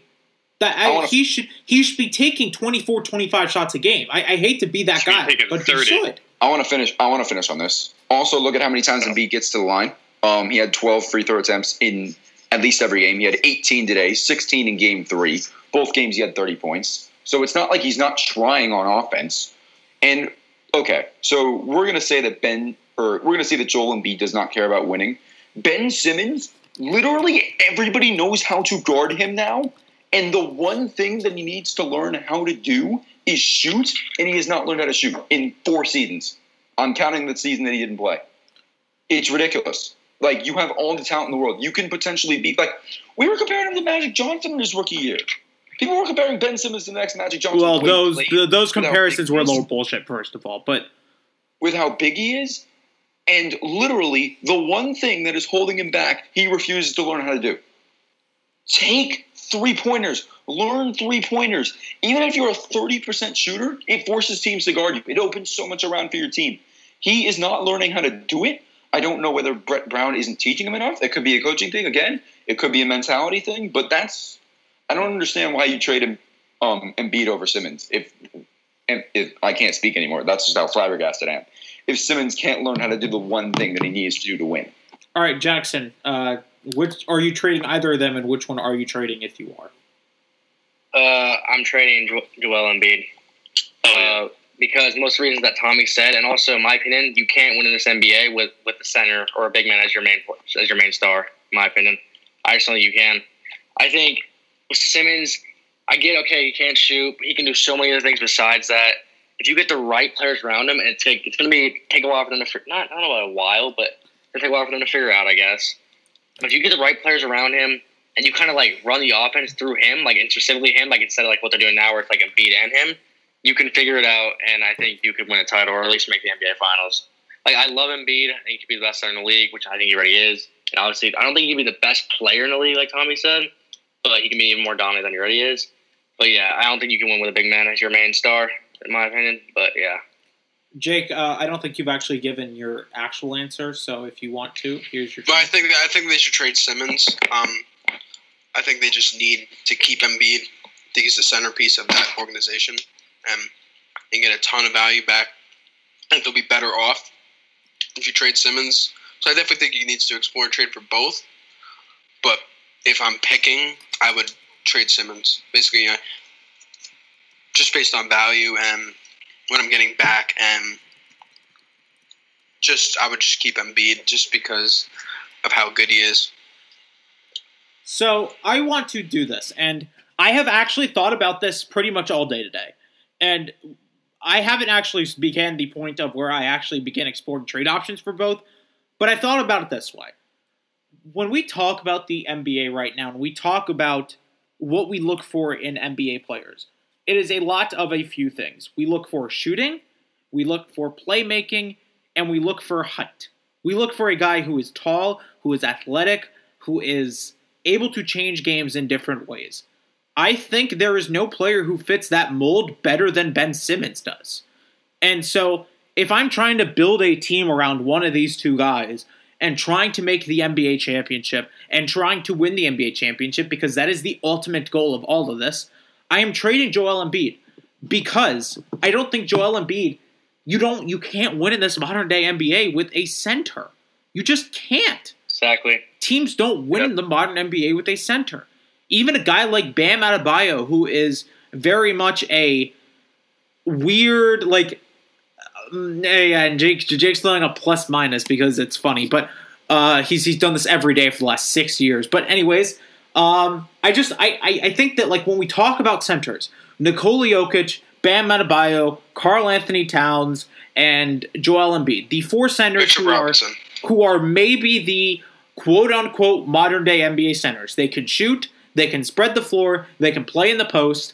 That I I, wanna- he should he should be taking 24, 25 shots a game. I, I hate to be that Should be guy, taking but 30. he should. I want to finish. I want to finish on this. Also, look at how many times Embiid gets to the line. Um, he had 12 free throw attempts in at least every game. He had 18 today, 16 in game three. Both games he had 30 points. So it's not like he's not trying on offense. And okay, so we're gonna say that Ben, or we're gonna say that Joel Embiid does not care about winning. Ben Simmons, literally everybody knows how to guard him now. And the one thing that he needs to learn how to do is shoot, and he has not learned how to shoot in four seasons. I'm counting the season that he didn't play. It's ridiculous. Like you have all the talent in the world. You can potentially beat. Like we were comparing him to Magic Johnson in his rookie year. People were comparing Ben Simmons to the next Magic Johnson. Well, those the, those comparisons were a little bullshit, first of all. But with how big he is, and literally the one thing that is holding him back, he refuses to learn how to do. Take three pointers. Learn three pointers. Even if you're a 30% shooter, it forces teams to guard you. It opens so much around for your team. He is not learning how to do it. I don't know whether Brett Brown isn't teaching him enough. It could be a coaching thing again. It could be a mentality thing. But that's I don't understand why you trade him um, Embiid over Simmons. If, if I can't speak anymore, that's just how flabbergasted I am. If Simmons can't learn how to do the one thing that he needs to do to win, all right, Jackson, uh, which are you trading either of them, and which one are you trading if you are? Uh, I'm trading Jo- Joel Embiid. Uh, because most reasons that Tommy said, and also in my opinion, you can't win in this NBA with with the center or a big man as your main as your main star. In my opinion, I just don't think you can. I think Simmons, I get okay, he can't shoot, but he can do so many other things besides that. If you get the right players around him, and it's take, it's going to be take a while for them to not I don't know about a while, but it'll take a while for them to figure out, I guess. But if you get the right players around him, and you kind of like run the offense through him, like and him, like instead of like what they're doing now, where it's like a beat and him, you can figure it out, and I think you could win a title or at least make the NBA Finals. Like I love Embiid, I think he could be the best center in the league, which I think he already is. And obviously, I don't think he can be the best player in the league, like Tommy said, but he can be even more dominant than he already is. But yeah, I don't think you can win with a big man as your main star, in my opinion. But yeah, Jake, uh, I don't think you've actually given your actual answer. So if you want to, here's your. But I think I think they should trade Simmons. Um, I think they just need to keep Embiid. I think he's the centerpiece of that organization, um, and they get a ton of value back. I think they'll be better off if you trade Simmons. So I definitely think he needs to explore trade for both. But if I'm picking, I would trade Simmons. Basically, just based on value and what I'm getting back, and just I would just keep Embiid just because of how good he is. So I want to do this, and I have actually thought about this pretty much all day today, and I haven't actually began the point of where I actually began exploring trade options for both, but I thought about it this way. When we talk about the NBA right now, and we talk about what we look for in NBA players, it is a lot of a few things. We look for shooting, we look for playmaking, and we look for height. We look for a guy who is tall, who is athletic, who is able to change games in different ways. I think there is no player who fits that mold better than Ben Simmons does. And so, if I'm trying to build a team around one of these two guys and trying to make the NBA championship and trying to win the NBA championship, because that is the ultimate goal of all of this, I am trading Joel Embiid because I don't think Joel Embiid, you don't, you can't win in this modern day NBA with a center. You just can't exactly. Teams don't win in the modern NBA with a center. Even a guy like Bam Adebayo, who is very much a weird, like, um, yeah, and Jake, Jake's throwing a plus minus because it's funny, but uh, he's he's done this every day for the last six years. But anyways, um, I just I, I I think that like when we talk about centers, Nikola Jokic, Bam Adebayo, Karl-Anthony Towns, and Joel Embiid. The four centers Mitchell who are who are maybe the quote unquote modern day NBA centers. They can shoot, they can spread the floor, they can play in the post.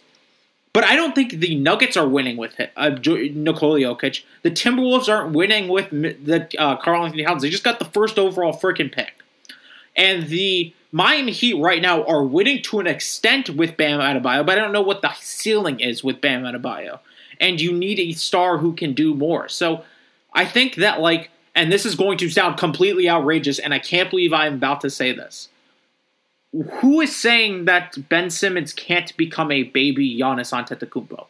But I don't think the Nuggets are winning with it, uh, Nikola Jokic. The Timberwolves aren't winning with the uh, Karl-Anthony Towns. They just got the first overall freaking pick. And the Miami Heat right now are winning to an extent with Bam Adebayo, but I don't know what the ceiling is with Bam Adebayo. And you need a star who can do more. So I think that, like, and this is going to sound completely outrageous, and I can't believe I'm about to say this. Who is saying that Ben Simmons can't become a baby Giannis Antetokounmpo?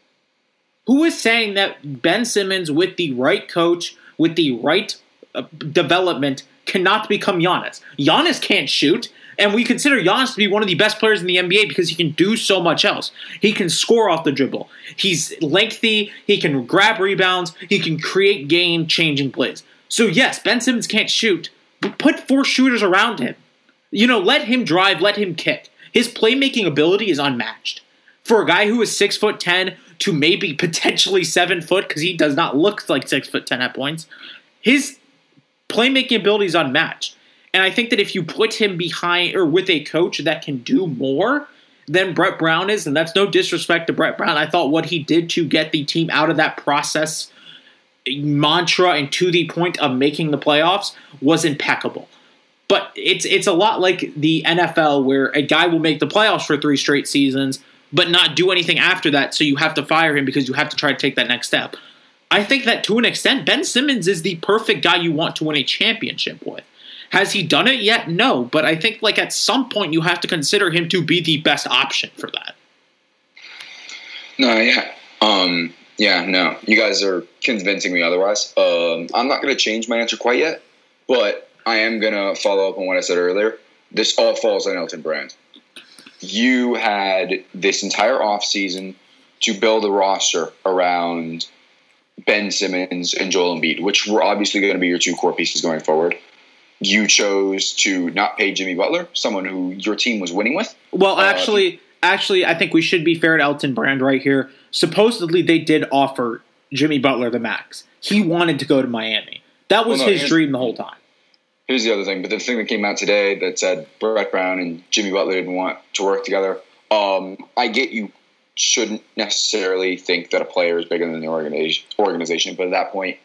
Who is saying that Ben Simmons, with the right coach, with the right uh, development, cannot become Giannis? Giannis can't shoot, and we consider Giannis to be one of the best players in the NBA because he can do so much else. He can score off the dribble. He's lengthy. He can grab rebounds. He can create game-changing plays. So yes, Ben Simmons can't shoot, but put four shooters around him. You know, let him drive, let him kick. His playmaking ability is unmatched. For a guy who is six foot ten to maybe potentially seven foot, because he does not look like six foot ten at points, his playmaking ability is unmatched. And I think that if you put him behind or with a coach that can do more than Brett Brown is, and that's no disrespect to Brett Brown, I thought what he did to get the team out of that process mantra and to the point of making the playoffs was impeccable. But it's it's a lot like the NFL where a guy will make the playoffs for three straight seasons but not do anything after that, so you have to fire him because you have to try to take that next step. I think that to an extent, Ben Simmons is the perfect guy you want to win a championship with. Has he done it yet? No, but I think like at some point you have to consider him to be the best option for that. No, yeah. Um, yeah, no. You guys are convincing me otherwise. Um, I'm not going to change my answer quite yet, but I am going to follow up on what I said earlier. This all falls on Elton Brand. You had this entire offseason to build a roster around Ben Simmons and Joel Embiid, which were obviously going to be your two core pieces going forward. You chose to not pay Jimmy Butler, someone who your team was winning with. Well, Uh, actually, actually, I think we should be fair to Elton Brand right here. Supposedly, they did offer Jimmy Butler the max. He wanted to go to Miami. That was Well, no, his dream the whole time. Here's the other thing, but the thing that came out today that said Brett Brown and Jimmy Butler didn't want to work together. Um, I get you shouldn't necessarily think that a player is bigger than the organization, organization, but at that point,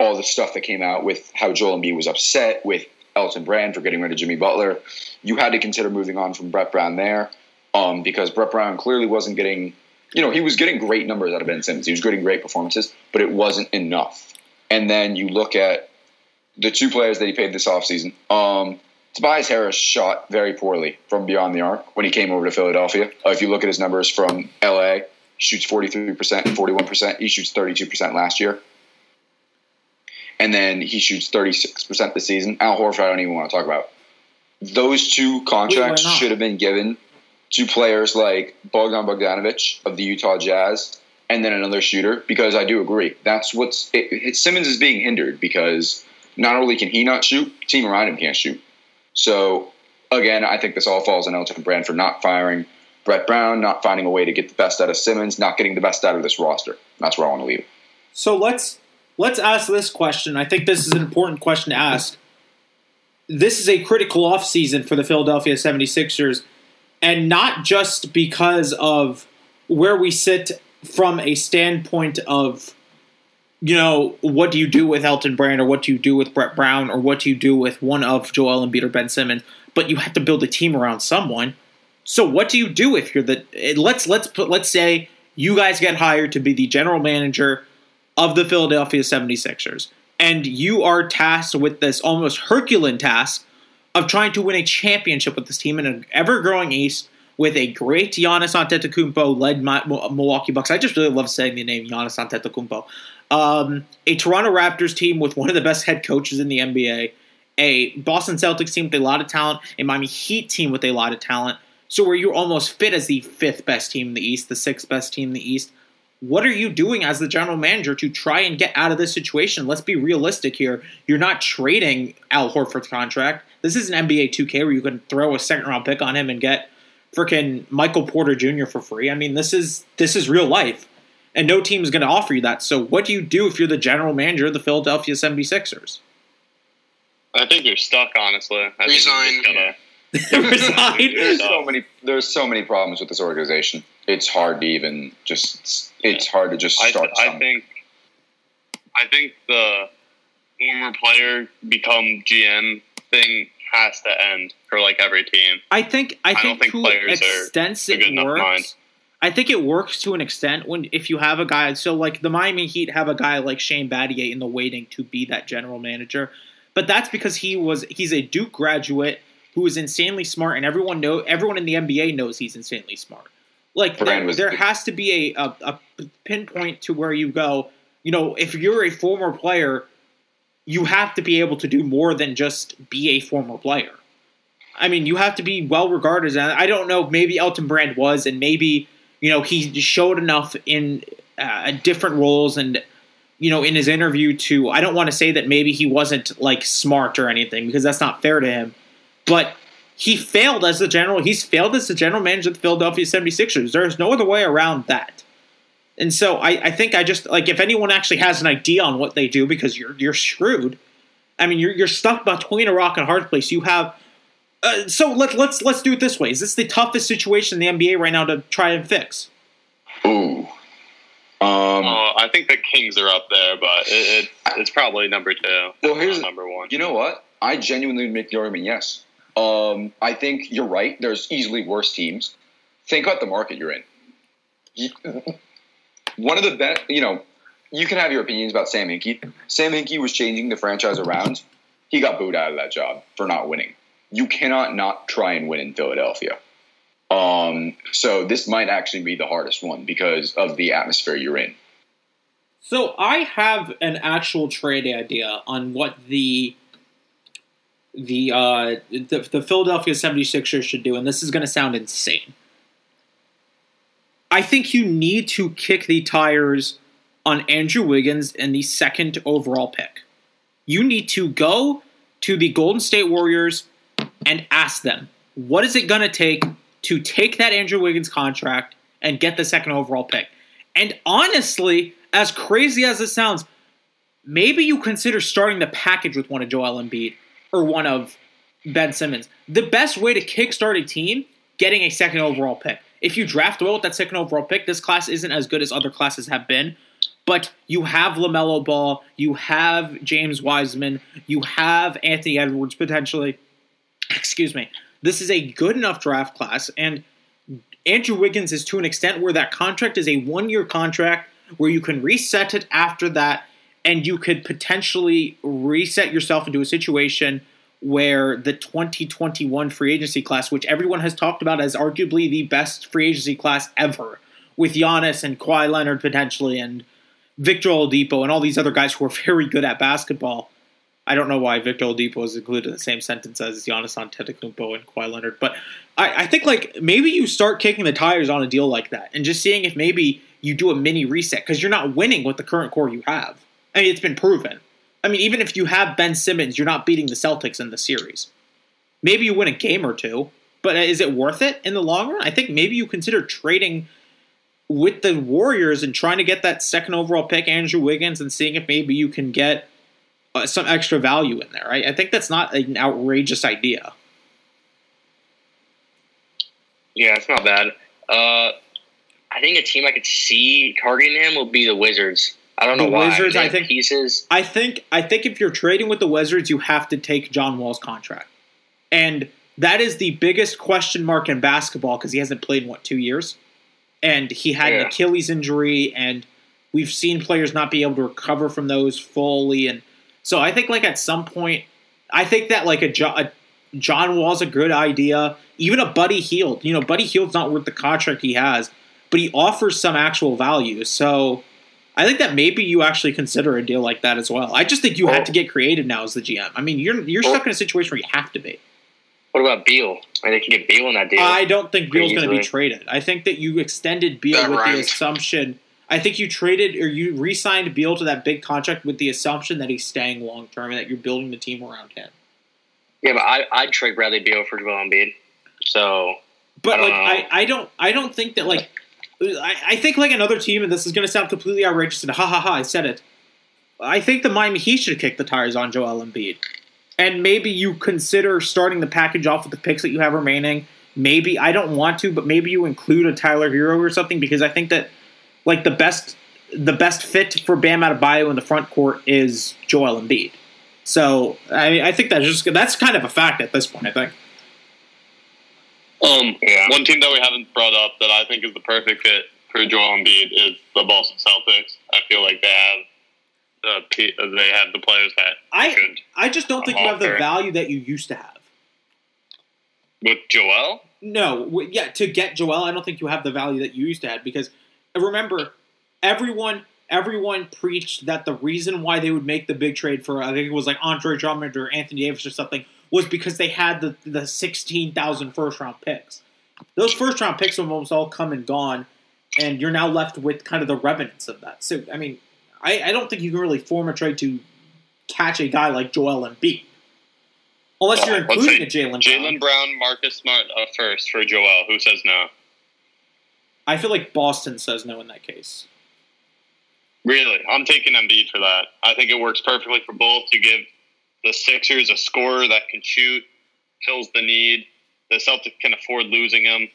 all the stuff that came out with how Joel Embiid was upset with Elton Brand for getting rid of Jimmy Butler, you had to consider moving on from Brett Brown there, um, because Brett Brown clearly wasn't getting, you know, he was getting great numbers out of Ben Simmons. He was getting great performances, but it wasn't enough. And then you look at the two players that he paid this offseason. Um, Tobias Harris shot very poorly from beyond the arc when he came over to Philadelphia. Uh, if you look at his numbers from LA, shoots 43% and 41%. He shoots 32% last year. And then he shoots 36% this season. Al Horford, I don't even want to talk about. Those two contracts should have been given to players like Bogdan Bogdanovic of the Utah Jazz and then another shooter because I do agree. That's what's it, it- Simmons is being hindered because not only can he not shoot, team around him can't shoot. So again, I think this all falls on Elton Brand for not firing Brett Brown, not finding a way to get the best out of Simmons, not getting the best out of this roster. That's where I want to leave. So let's let's ask this question. I think this is an important question to ask. This is a critical offseason for the Philadelphia 76ers, and not just because of where we sit from a standpoint of you know, what do you do with Elton Brand or what do you do with Brett Brown or what do you do with one of Joel Embiid or Ben Simmons? But you have to build a team around someone. So what do you do if you're the let's let's put let's say you guys get hired to be the general manager of the Philadelphia 76ers and you are tasked with this almost Herculean task of trying to win a championship with this team in an ever-growing East with a great Giannis Antetokounmpo led Mi- Milwaukee Bucks. I just really love saying the name Giannis Antetokounmpo. Um, a Toronto Raptors team with one of the best head coaches in the NBA, a Boston Celtics team with a lot of talent, a Miami Heat team with a lot of talent. So where you're almost fit as the fifth best team in the East, the sixth best team in the East. What are you doing as the general manager to try and get out of this situation? Let's be realistic here. You're not trading Al Horford's contract. This is an NBA 2K where you can throw a second round pick on him and get freaking Michael Porter Jr. for free. I mean, this is this is real life. and no team is going to offer you that. So what do you do if you're the general manager of the Philadelphia 76ers? I think you're stuck, honestly. I Resign. gotta- Resign. There's so many. There's so many problems with this organization. It's hard to even just. It's hard to just I, start. I think I think the former player become GM thing has to end for like every team. I think I don't think, think to players are extent a it good enough works. mind. I think it works to an extent when if you have a guy so like the Miami Heat have a guy like Shane Battier in the waiting to be that general manager, but that's because he was he's a Duke graduate who is insanely smart and everyone know everyone in the NBA knows he's insanely smart. Like Brand there, was- there has to be a, a, a pinpoint to where you go. You know, if you're a former player, you have to be able to do more than just be a former player. I mean, you have to be well regarded. And I don't know, maybe Elton Brand was, and maybe you know he showed enough in uh, different roles and you know in his interview to. I don't want to say that maybe he wasn't like smart or anything because that's not fair to him, but he failed as the general. He's failed as the general manager of the Philadelphia 76ers. There's no other way around that. And so I, I think I just like if anyone actually has an idea on what they do because you're you're screwed. I mean, you're you're stuck between a rock and a hard place. You have uh, so let, let's let's do it this way. Is this the toughest situation in the NBA right now to try and fix? Ooh. Um. Uh, I think the Kings are up there, but it, it, it's probably number two. Well, here's- number one. You know what? I genuinely make the argument yes. Um, I think you're right. There's easily worse teams. Think about the market you're in. You- one of the best, you know, you can have your opinions about Sam Hinkie. Sam Hinkie was changing the franchise around. He got booed out of that job for not winning. You cannot not try and win in Philadelphia. Um, so this might actually be the hardest one because of the atmosphere you're in. So I have an actual trade idea on what the the uh, the, the Philadelphia 76ers should do, and this is going to sound insane. I think you need to kick the tires on Andrew Wiggins and the second overall pick. You need to go to the Golden State Warriors and ask them, what is it going to take to take that Andrew Wiggins contract and get the second overall pick? And honestly, as crazy as it sounds, maybe you consider starting the package with one of Joel Embiid or one of Ben Simmons. The best way to kickstart a team, getting a second overall pick. If you draft well with that second overall pick, this class isn't as good as other classes have been. But you have LaMelo Ball, you have James Wiseman, you have Anthony Edwards potentially. Excuse me. This is a good enough draft class, and Andrew Wiggins is to an extent where that contract is a one year contract where you can reset it after that, and you could potentially reset yourself into a situation where the 2021 free agency class, which everyone has talked about as arguably the best free agency class ever, with Giannis and Kawhi Leonard potentially, and Victor Oladipo and all these other guys who are very good at basketball. I don't know why Victor Oladipo is included in the same sentence as Giannis Antetokounmpo and Kawhi Leonard, but I, I think like maybe you start kicking the tires on a deal like that and just seeing if maybe you do a mini reset because you're not winning with the current core you have. I mean, it's been proven. I mean, even if you have Ben Simmons, you're not beating the Celtics in the series. Maybe you win a game or two, but is it worth it in the long run? I think maybe you consider trading with the Warriors and trying to get that second overall pick, Andrew Wiggins, and seeing if maybe you can get uh, some extra value in there. I, I think that's not an outrageous idea. Yeah, it's not bad. Uh, I think a team I could see targeting him will be the Wizards. I don't The know why. Wizards, I think- pieces. I think I think if you're trading with the Wizards, you have to take John Wall's contract, and that is the biggest question mark in basketball because he hasn't played in what two years, and he had an Achilles injury, and we've seen players not be able to recover from those fully, and so I think like at some point, I think that like a, Jo- a John Wall's a good idea, even a Buddy Hield. You know, Buddy Hield's not worth the contract he has, but he offers some actual value, so. I think that maybe you actually consider a deal like that as well. I just think you have to oh. get creative now as the GM. I mean, you're you're stuck oh. in a situation where you have to be. What about Beal? I think you can get Beal in that deal. I don't think Beal's going to be traded. I think that you extended Beal That with the assumption. I think you traded or you re-signed Beal to that big contract with the assumption that he's staying long term and that you're building the team around him. yeah, but I, I'd trade Bradley Beal for Joel Embiid. So But I like know. I, I don't I don't think that like I, I think like another team, and this is going to sound completely outrageous, and ha ha ha, I said it. I think the Miami Heat should kick the tires on Joel Embiid, and maybe you consider starting the package off with the picks that you have remaining. Maybe I don't want to, but maybe you include a Tyler Herro or something because I think that like the best the best fit for Bam Adebayo in the front court is Joel Embiid. So I I think that's just that's kind of a fact at this point. I think. Um, Yeah. one team that we haven't brought up that I think is the perfect fit for Joel Embiid is the Boston Celtics. I feel like they have the they have the players that I should I just don't think you have the value that you used to have. with Joel. No, yeah, to get Joel, I don't think you have the value that you used to have because remember, everyone everyone preached that the reason why they would make the big trade for I think it was like Andre Drummond or Anthony Davis or something was because they had the the 16,000 first round picks. Those first round picks have almost all come and gone, and you're now left with kind of the remnants of that. So, I mean, I, I don't think you can really form a trade to catch a guy like Joel Embiid. Unless you're including a Jaylen Brown. Jaylen Brown, Marcus Smart uh, first for Joel. Who says no? I feel like Boston says no in that case. Really, I'm taking Embiid for that. I think it works perfectly for both. You give the Sixers a scorer that can shoot, fills the need. The Celtics can afford losing him.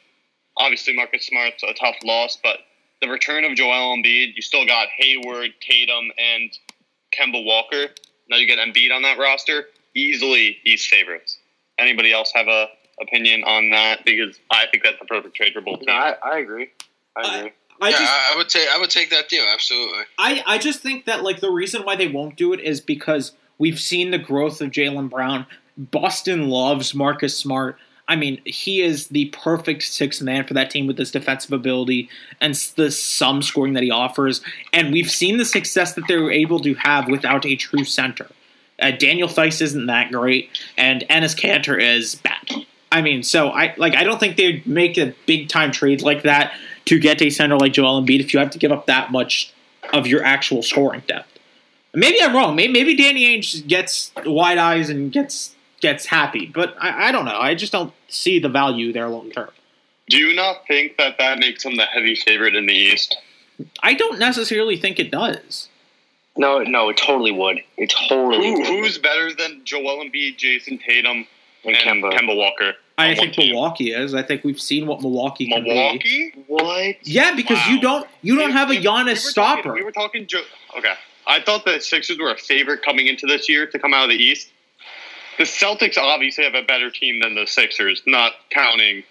Obviously, Marcus Smart's a tough loss, but the return of Joel Embiid, you still got Hayward, Tatum, and Kemba Walker. Now you get Embiid on that roster. Easily East favorites. Anybody else have a opinion on that? Because I think that's the perfect trade for both teams. No, I, I agree. I agree. I yeah, just I, I would take I would take that deal absolutely. I, I just think that like the reason why they won't do it is because we've seen the growth of Jaylen Brown. Boston loves Marcus Smart. I mean, he is the perfect sixth man for that team with his defensive ability and the some scoring that he offers. And we've seen the success that they were able to have without a true center. Uh, Daniel Theis isn't that great, and Enes Kanter is bad. I mean, so I like I don't think they'd make a big time trade like that to get a center like Joel Embiid if you have to give up that much of your actual scoring depth. Maybe I'm wrong. Maybe, maybe Danny Ainge gets wide eyes and gets gets happy, but I, I don't know. I just don't see the value there long term. Do you not think that that makes him the heavy favorite in the East? I don't necessarily think it does. No, no, it totally would. It totally Who, would. who's better than Joel Embiid, Jayson Tatum, And and Kemba. Kemba Walker? I on one think team? Milwaukee is. I think we've seen what Milwaukee can be. Milwaukee. What? Yeah, because Wow. you don't you don't We- have a we- we Giannis were stopper. Talking, we were talking. Jo- okay, I thought the Sixers were a favorite coming into this year to come out of the East. The Celtics obviously have a better team than the Sixers, not counting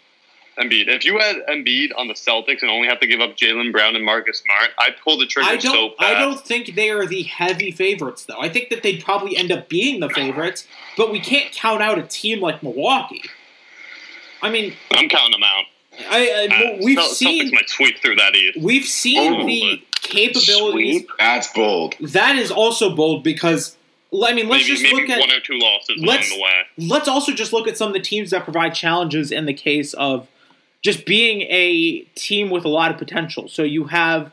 Embiid. If you had Embiid on the Celtics and only have to give up Jaylen Brown and Marcus Smart, I'd pull the trigger I don't. fast. I don't think they are the heavy favorites, though. I think that they'd probably end up being the favorites, but we can't count out a team like Milwaukee. I mean, I'm counting them out. I, I Uh, we've Cel- seen Celtics might sweep through that East. we've seen Oh, the capabilities. Sweep? That's bold. That is also bold because I mean, let's maybe just maybe look at one or two losses let's- along the way. let's also just look at some of the teams that provide challenges in the case of just being a team with a lot of potential. So you have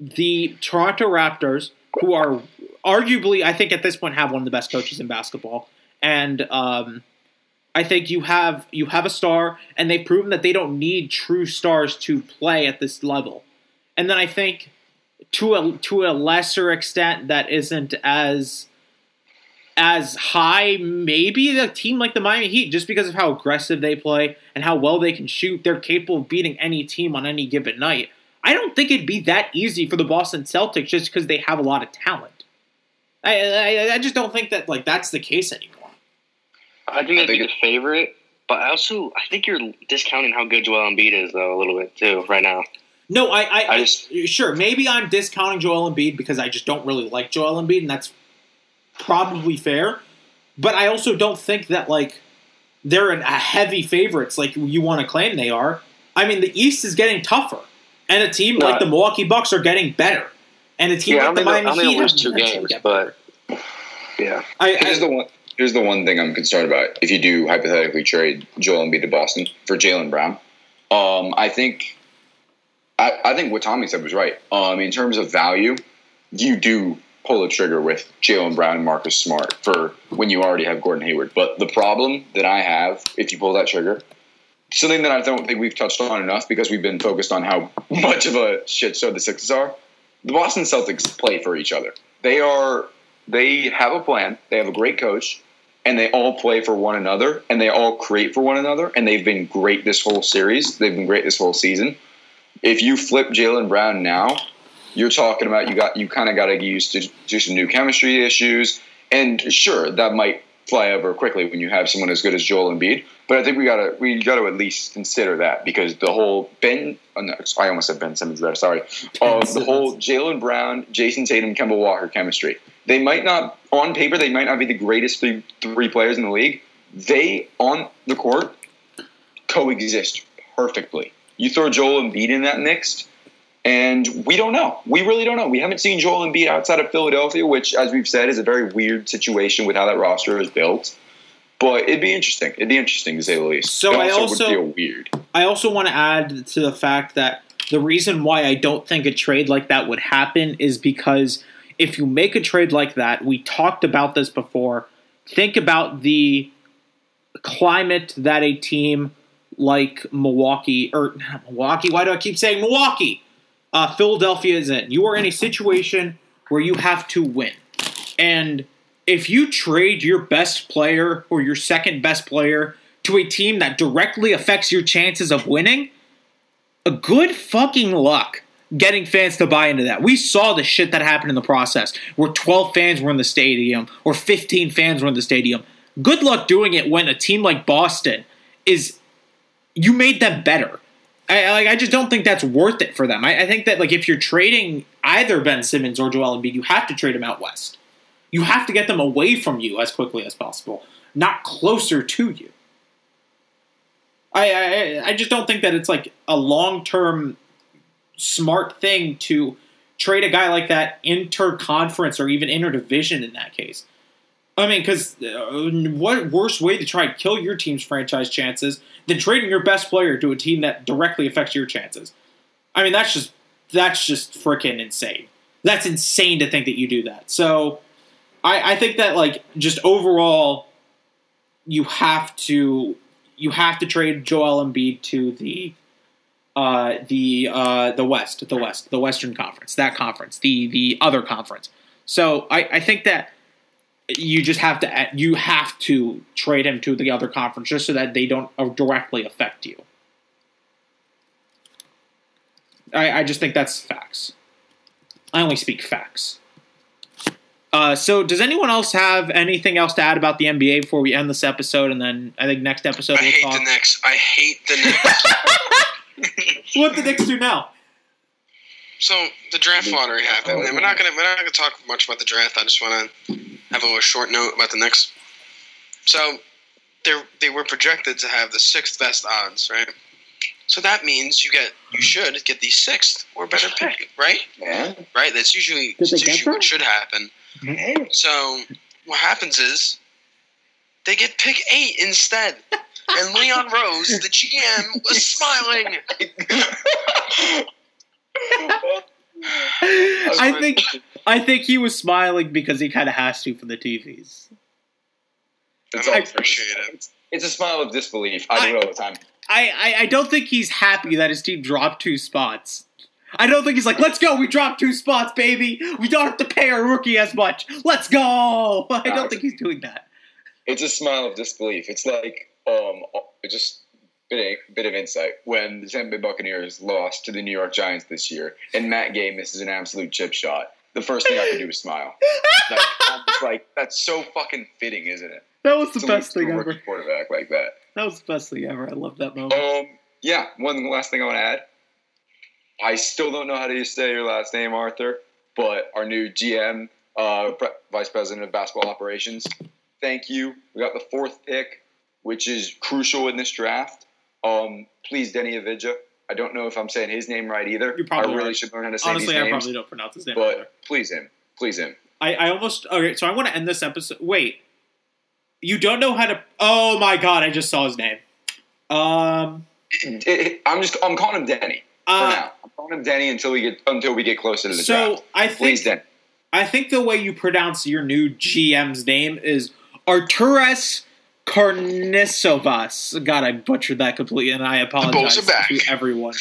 the Toronto Raptors, who are arguably, I think at this point, have one of the best coaches in basketball, and um, I think you have you have a star, and they've proven that they don't need true stars to play at this level. And then I think to a to a lesser extent that isn't as as high, maybe a team like the Miami Heat, just because of how aggressive they play and how well they can shoot, they're capable of beating any team on any given night. I don't think it'd be that easy for the Boston Celtics just because they have a lot of talent. I, I I just don't think that like that's the case anymore. I think they'd I be the favorite, but I also I think you're discounting how good Joel Embiid is though a little bit too right now. No, I, I, I just- sure maybe I'm discounting Joel Embiid because I just don't really like Joel Embiid, and that's probably fair. But I also don't think that like they're an, a heavy favorites like you want to claim they are. I mean, the East is getting tougher, and a team like the Milwaukee Bucks are getting better, and a team Yeah, like the Miami Heat don't think have they'll lose two games, but yeah, I, Here's I, the one. Here's the one thing I'm concerned about. If you do hypothetically trade Joel Embiid to Boston for Jaylen Brown, um, I think, I, I think what Tommy said was right. Um, in terms of value, you do pull the trigger with Jaylen Brown and Marcus Smart for when you already have Gordon Hayward. But the problem that I have, if you pull that trigger, something that I don't think we've touched on enough because we've been focused on how much of a shit show the Sixers are. The Boston Celtics play for each other. They are they have a plan. They have a great coach, and they all play for one another, and they all create for one another. And they've been great this whole series. They've been great this whole season. If you flip Jaylen Brown now, you're talking about you got you kind of got to get used to, to some new chemistry issues. And sure, that might fly over quickly when you have someone as good as Joel Embiid. But I think we gotta we gotta at least consider that because the whole Ben oh no, I almost said Ben Simmons there. Sorry, uh, the whole Jalen Brown, Jayson Tatum, Kemba Walker chemistry. They might not on paper they might not be the greatest three, three players in the league. They on the court coexist perfectly. You throw Joel Embiid in that mix, and we don't know. We really don't know. We haven't seen Joel Embiid outside of Philadelphia, which, as we've said, is a very weird situation with how that roster is built. But it'd be interesting. It'd be interesting to say the least. So it I also, also- would feel weird. I also want to add to the fact that the reason why I don't think a trade like that would happen is because if you make a trade like that, we talked about this before. Think about the climate that a team like Milwaukee or Milwaukee. Why do I keep saying Milwaukee? Uh, Philadelphia is in. You are in a situation where you have to win, and if you trade your best player or your second best player to a team that directly affects your chances of winning, a good fucking luck getting fans to buy into that. We saw the shit that happened in the process where 12 fans were in the stadium or 15 fans were in the stadium. Good luck doing it when a team like Boston is you made them better. I like I just don't think that's worth it for them. I, I think that like if you're trading either Ben Simmons or Joel Embiid, you have to trade them out west. You have to get them away from you as quickly as possible, not closer to you. I I, I just don't think that it's like a long term smart thing to trade a guy like that inter-conference or even interdivision in that case. I mean, because uh, what worse way to try and kill your team's franchise chances than trading your best player to a team that directly affects your chances? I mean, that's just that's just freaking insane. That's insane to think that you do that. So, I, I think that like just overall, you have to you have to trade Joel Embiid to the uh, the uh, the West, the West, the Western Conference, that conference, the the other conference. So I, I think that you just have to you have to trade him to the other conference just so that they don't uh, directly affect you. I, I just think that's facts. I only speak facts. Uh, so, does anyone else have anything else to add about the NBA before we end this episode? And then I think next episode I we'll hate talk. the Knicks. I hate the Knicks. what the Knicks do now? So the draft lottery happened, and we're not gonna we're not gonna talk much about the draft. I just want to have a little short note about the Knicks. So they they were projected to have the sixth best odds, right? So that means you get you should get the sixth or better pick, right? Yeah. Right. That's usually, that's get usually what should happen. So what happens is they get pick eight instead. And Leon Rose, the GM, was smiling. I think I think he was smiling because he kind of has to for the TVs. It's I appreciate it. It's a smile of disbelief. I do it all the time. I, I I don't think he's happy that his team dropped two spots. I don't think he's like, let's go, we dropped two spots, baby. We don't have to pay our rookie as much. Let's go. I don't think he's doing that. It's a smile of disbelief. It's like um, just bit of, bit of insight when the Tampa Bay Buccaneers lost to the New York Giants this year, and Matt Gay misses an absolute chip shot. The first thing I could do is smile. Like, like that's so fucking fitting, isn't it? That was the To best thing ever. quarterback like that. That was the best thing ever. I love that moment. Um, yeah. One last thing I want to add. I still don't know how to say your last name, Arthur, but our new GM, uh, pre- Vice President of Basketball Operations. Thank you. We got the fourth pick, which is crucial in this draft. Um, please, Deni Avdija. I don't know if I'm saying his name right either. You probably I really are. should learn how to say Honestly, I names. probably don't pronounce his name either. but please him. Please him. I, I almost okay. So I want to end this episode. Wait, you don't know how to? Oh my god! I just saw his name. Um. It- it- I'm just I'm calling him Denny for Uh, now. I'm calling him Denny until we get until we get closer to the so draft. I think Please, Denny. I think the way you pronounce your new GM's name is Arturas Karnisovas. God, I butchered that completely, and I apologize are back. to everyone.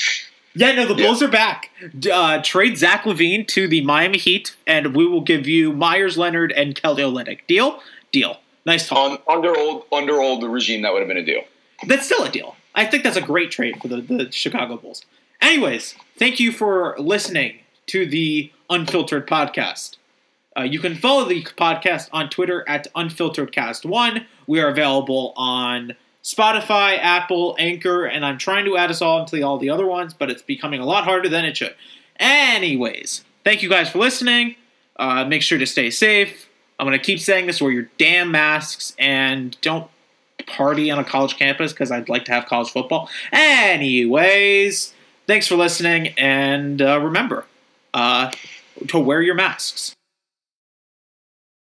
Yeah, no, the Yeah. Bulls are back. Uh, trade Zach LaVine to the Miami Heat, and we will give you Meyers Leonard and Kelly Olynyk. Deal? Deal. Nice talk. On, under old under old regime, that would have been a deal. that's still a deal. I think that's a great trade for the, the Chicago Bulls. Anyways, thank you for listening to the Unfiltered Podcast. Uh, you can follow the podcast on Twitter at UnfilteredCast1. We are available on Spotify, Apple, Anchor, and I'm trying to add us all into all the other ones, but it's becoming a lot harder than it should. Anyways, thank you guys for listening. Uh, make sure to stay safe. I'm going to keep saying this wear your damn masks and don't party on a college campus because I'd like to have college football. Anyways, thanks for listening, and uh, remember uh, to wear your masks.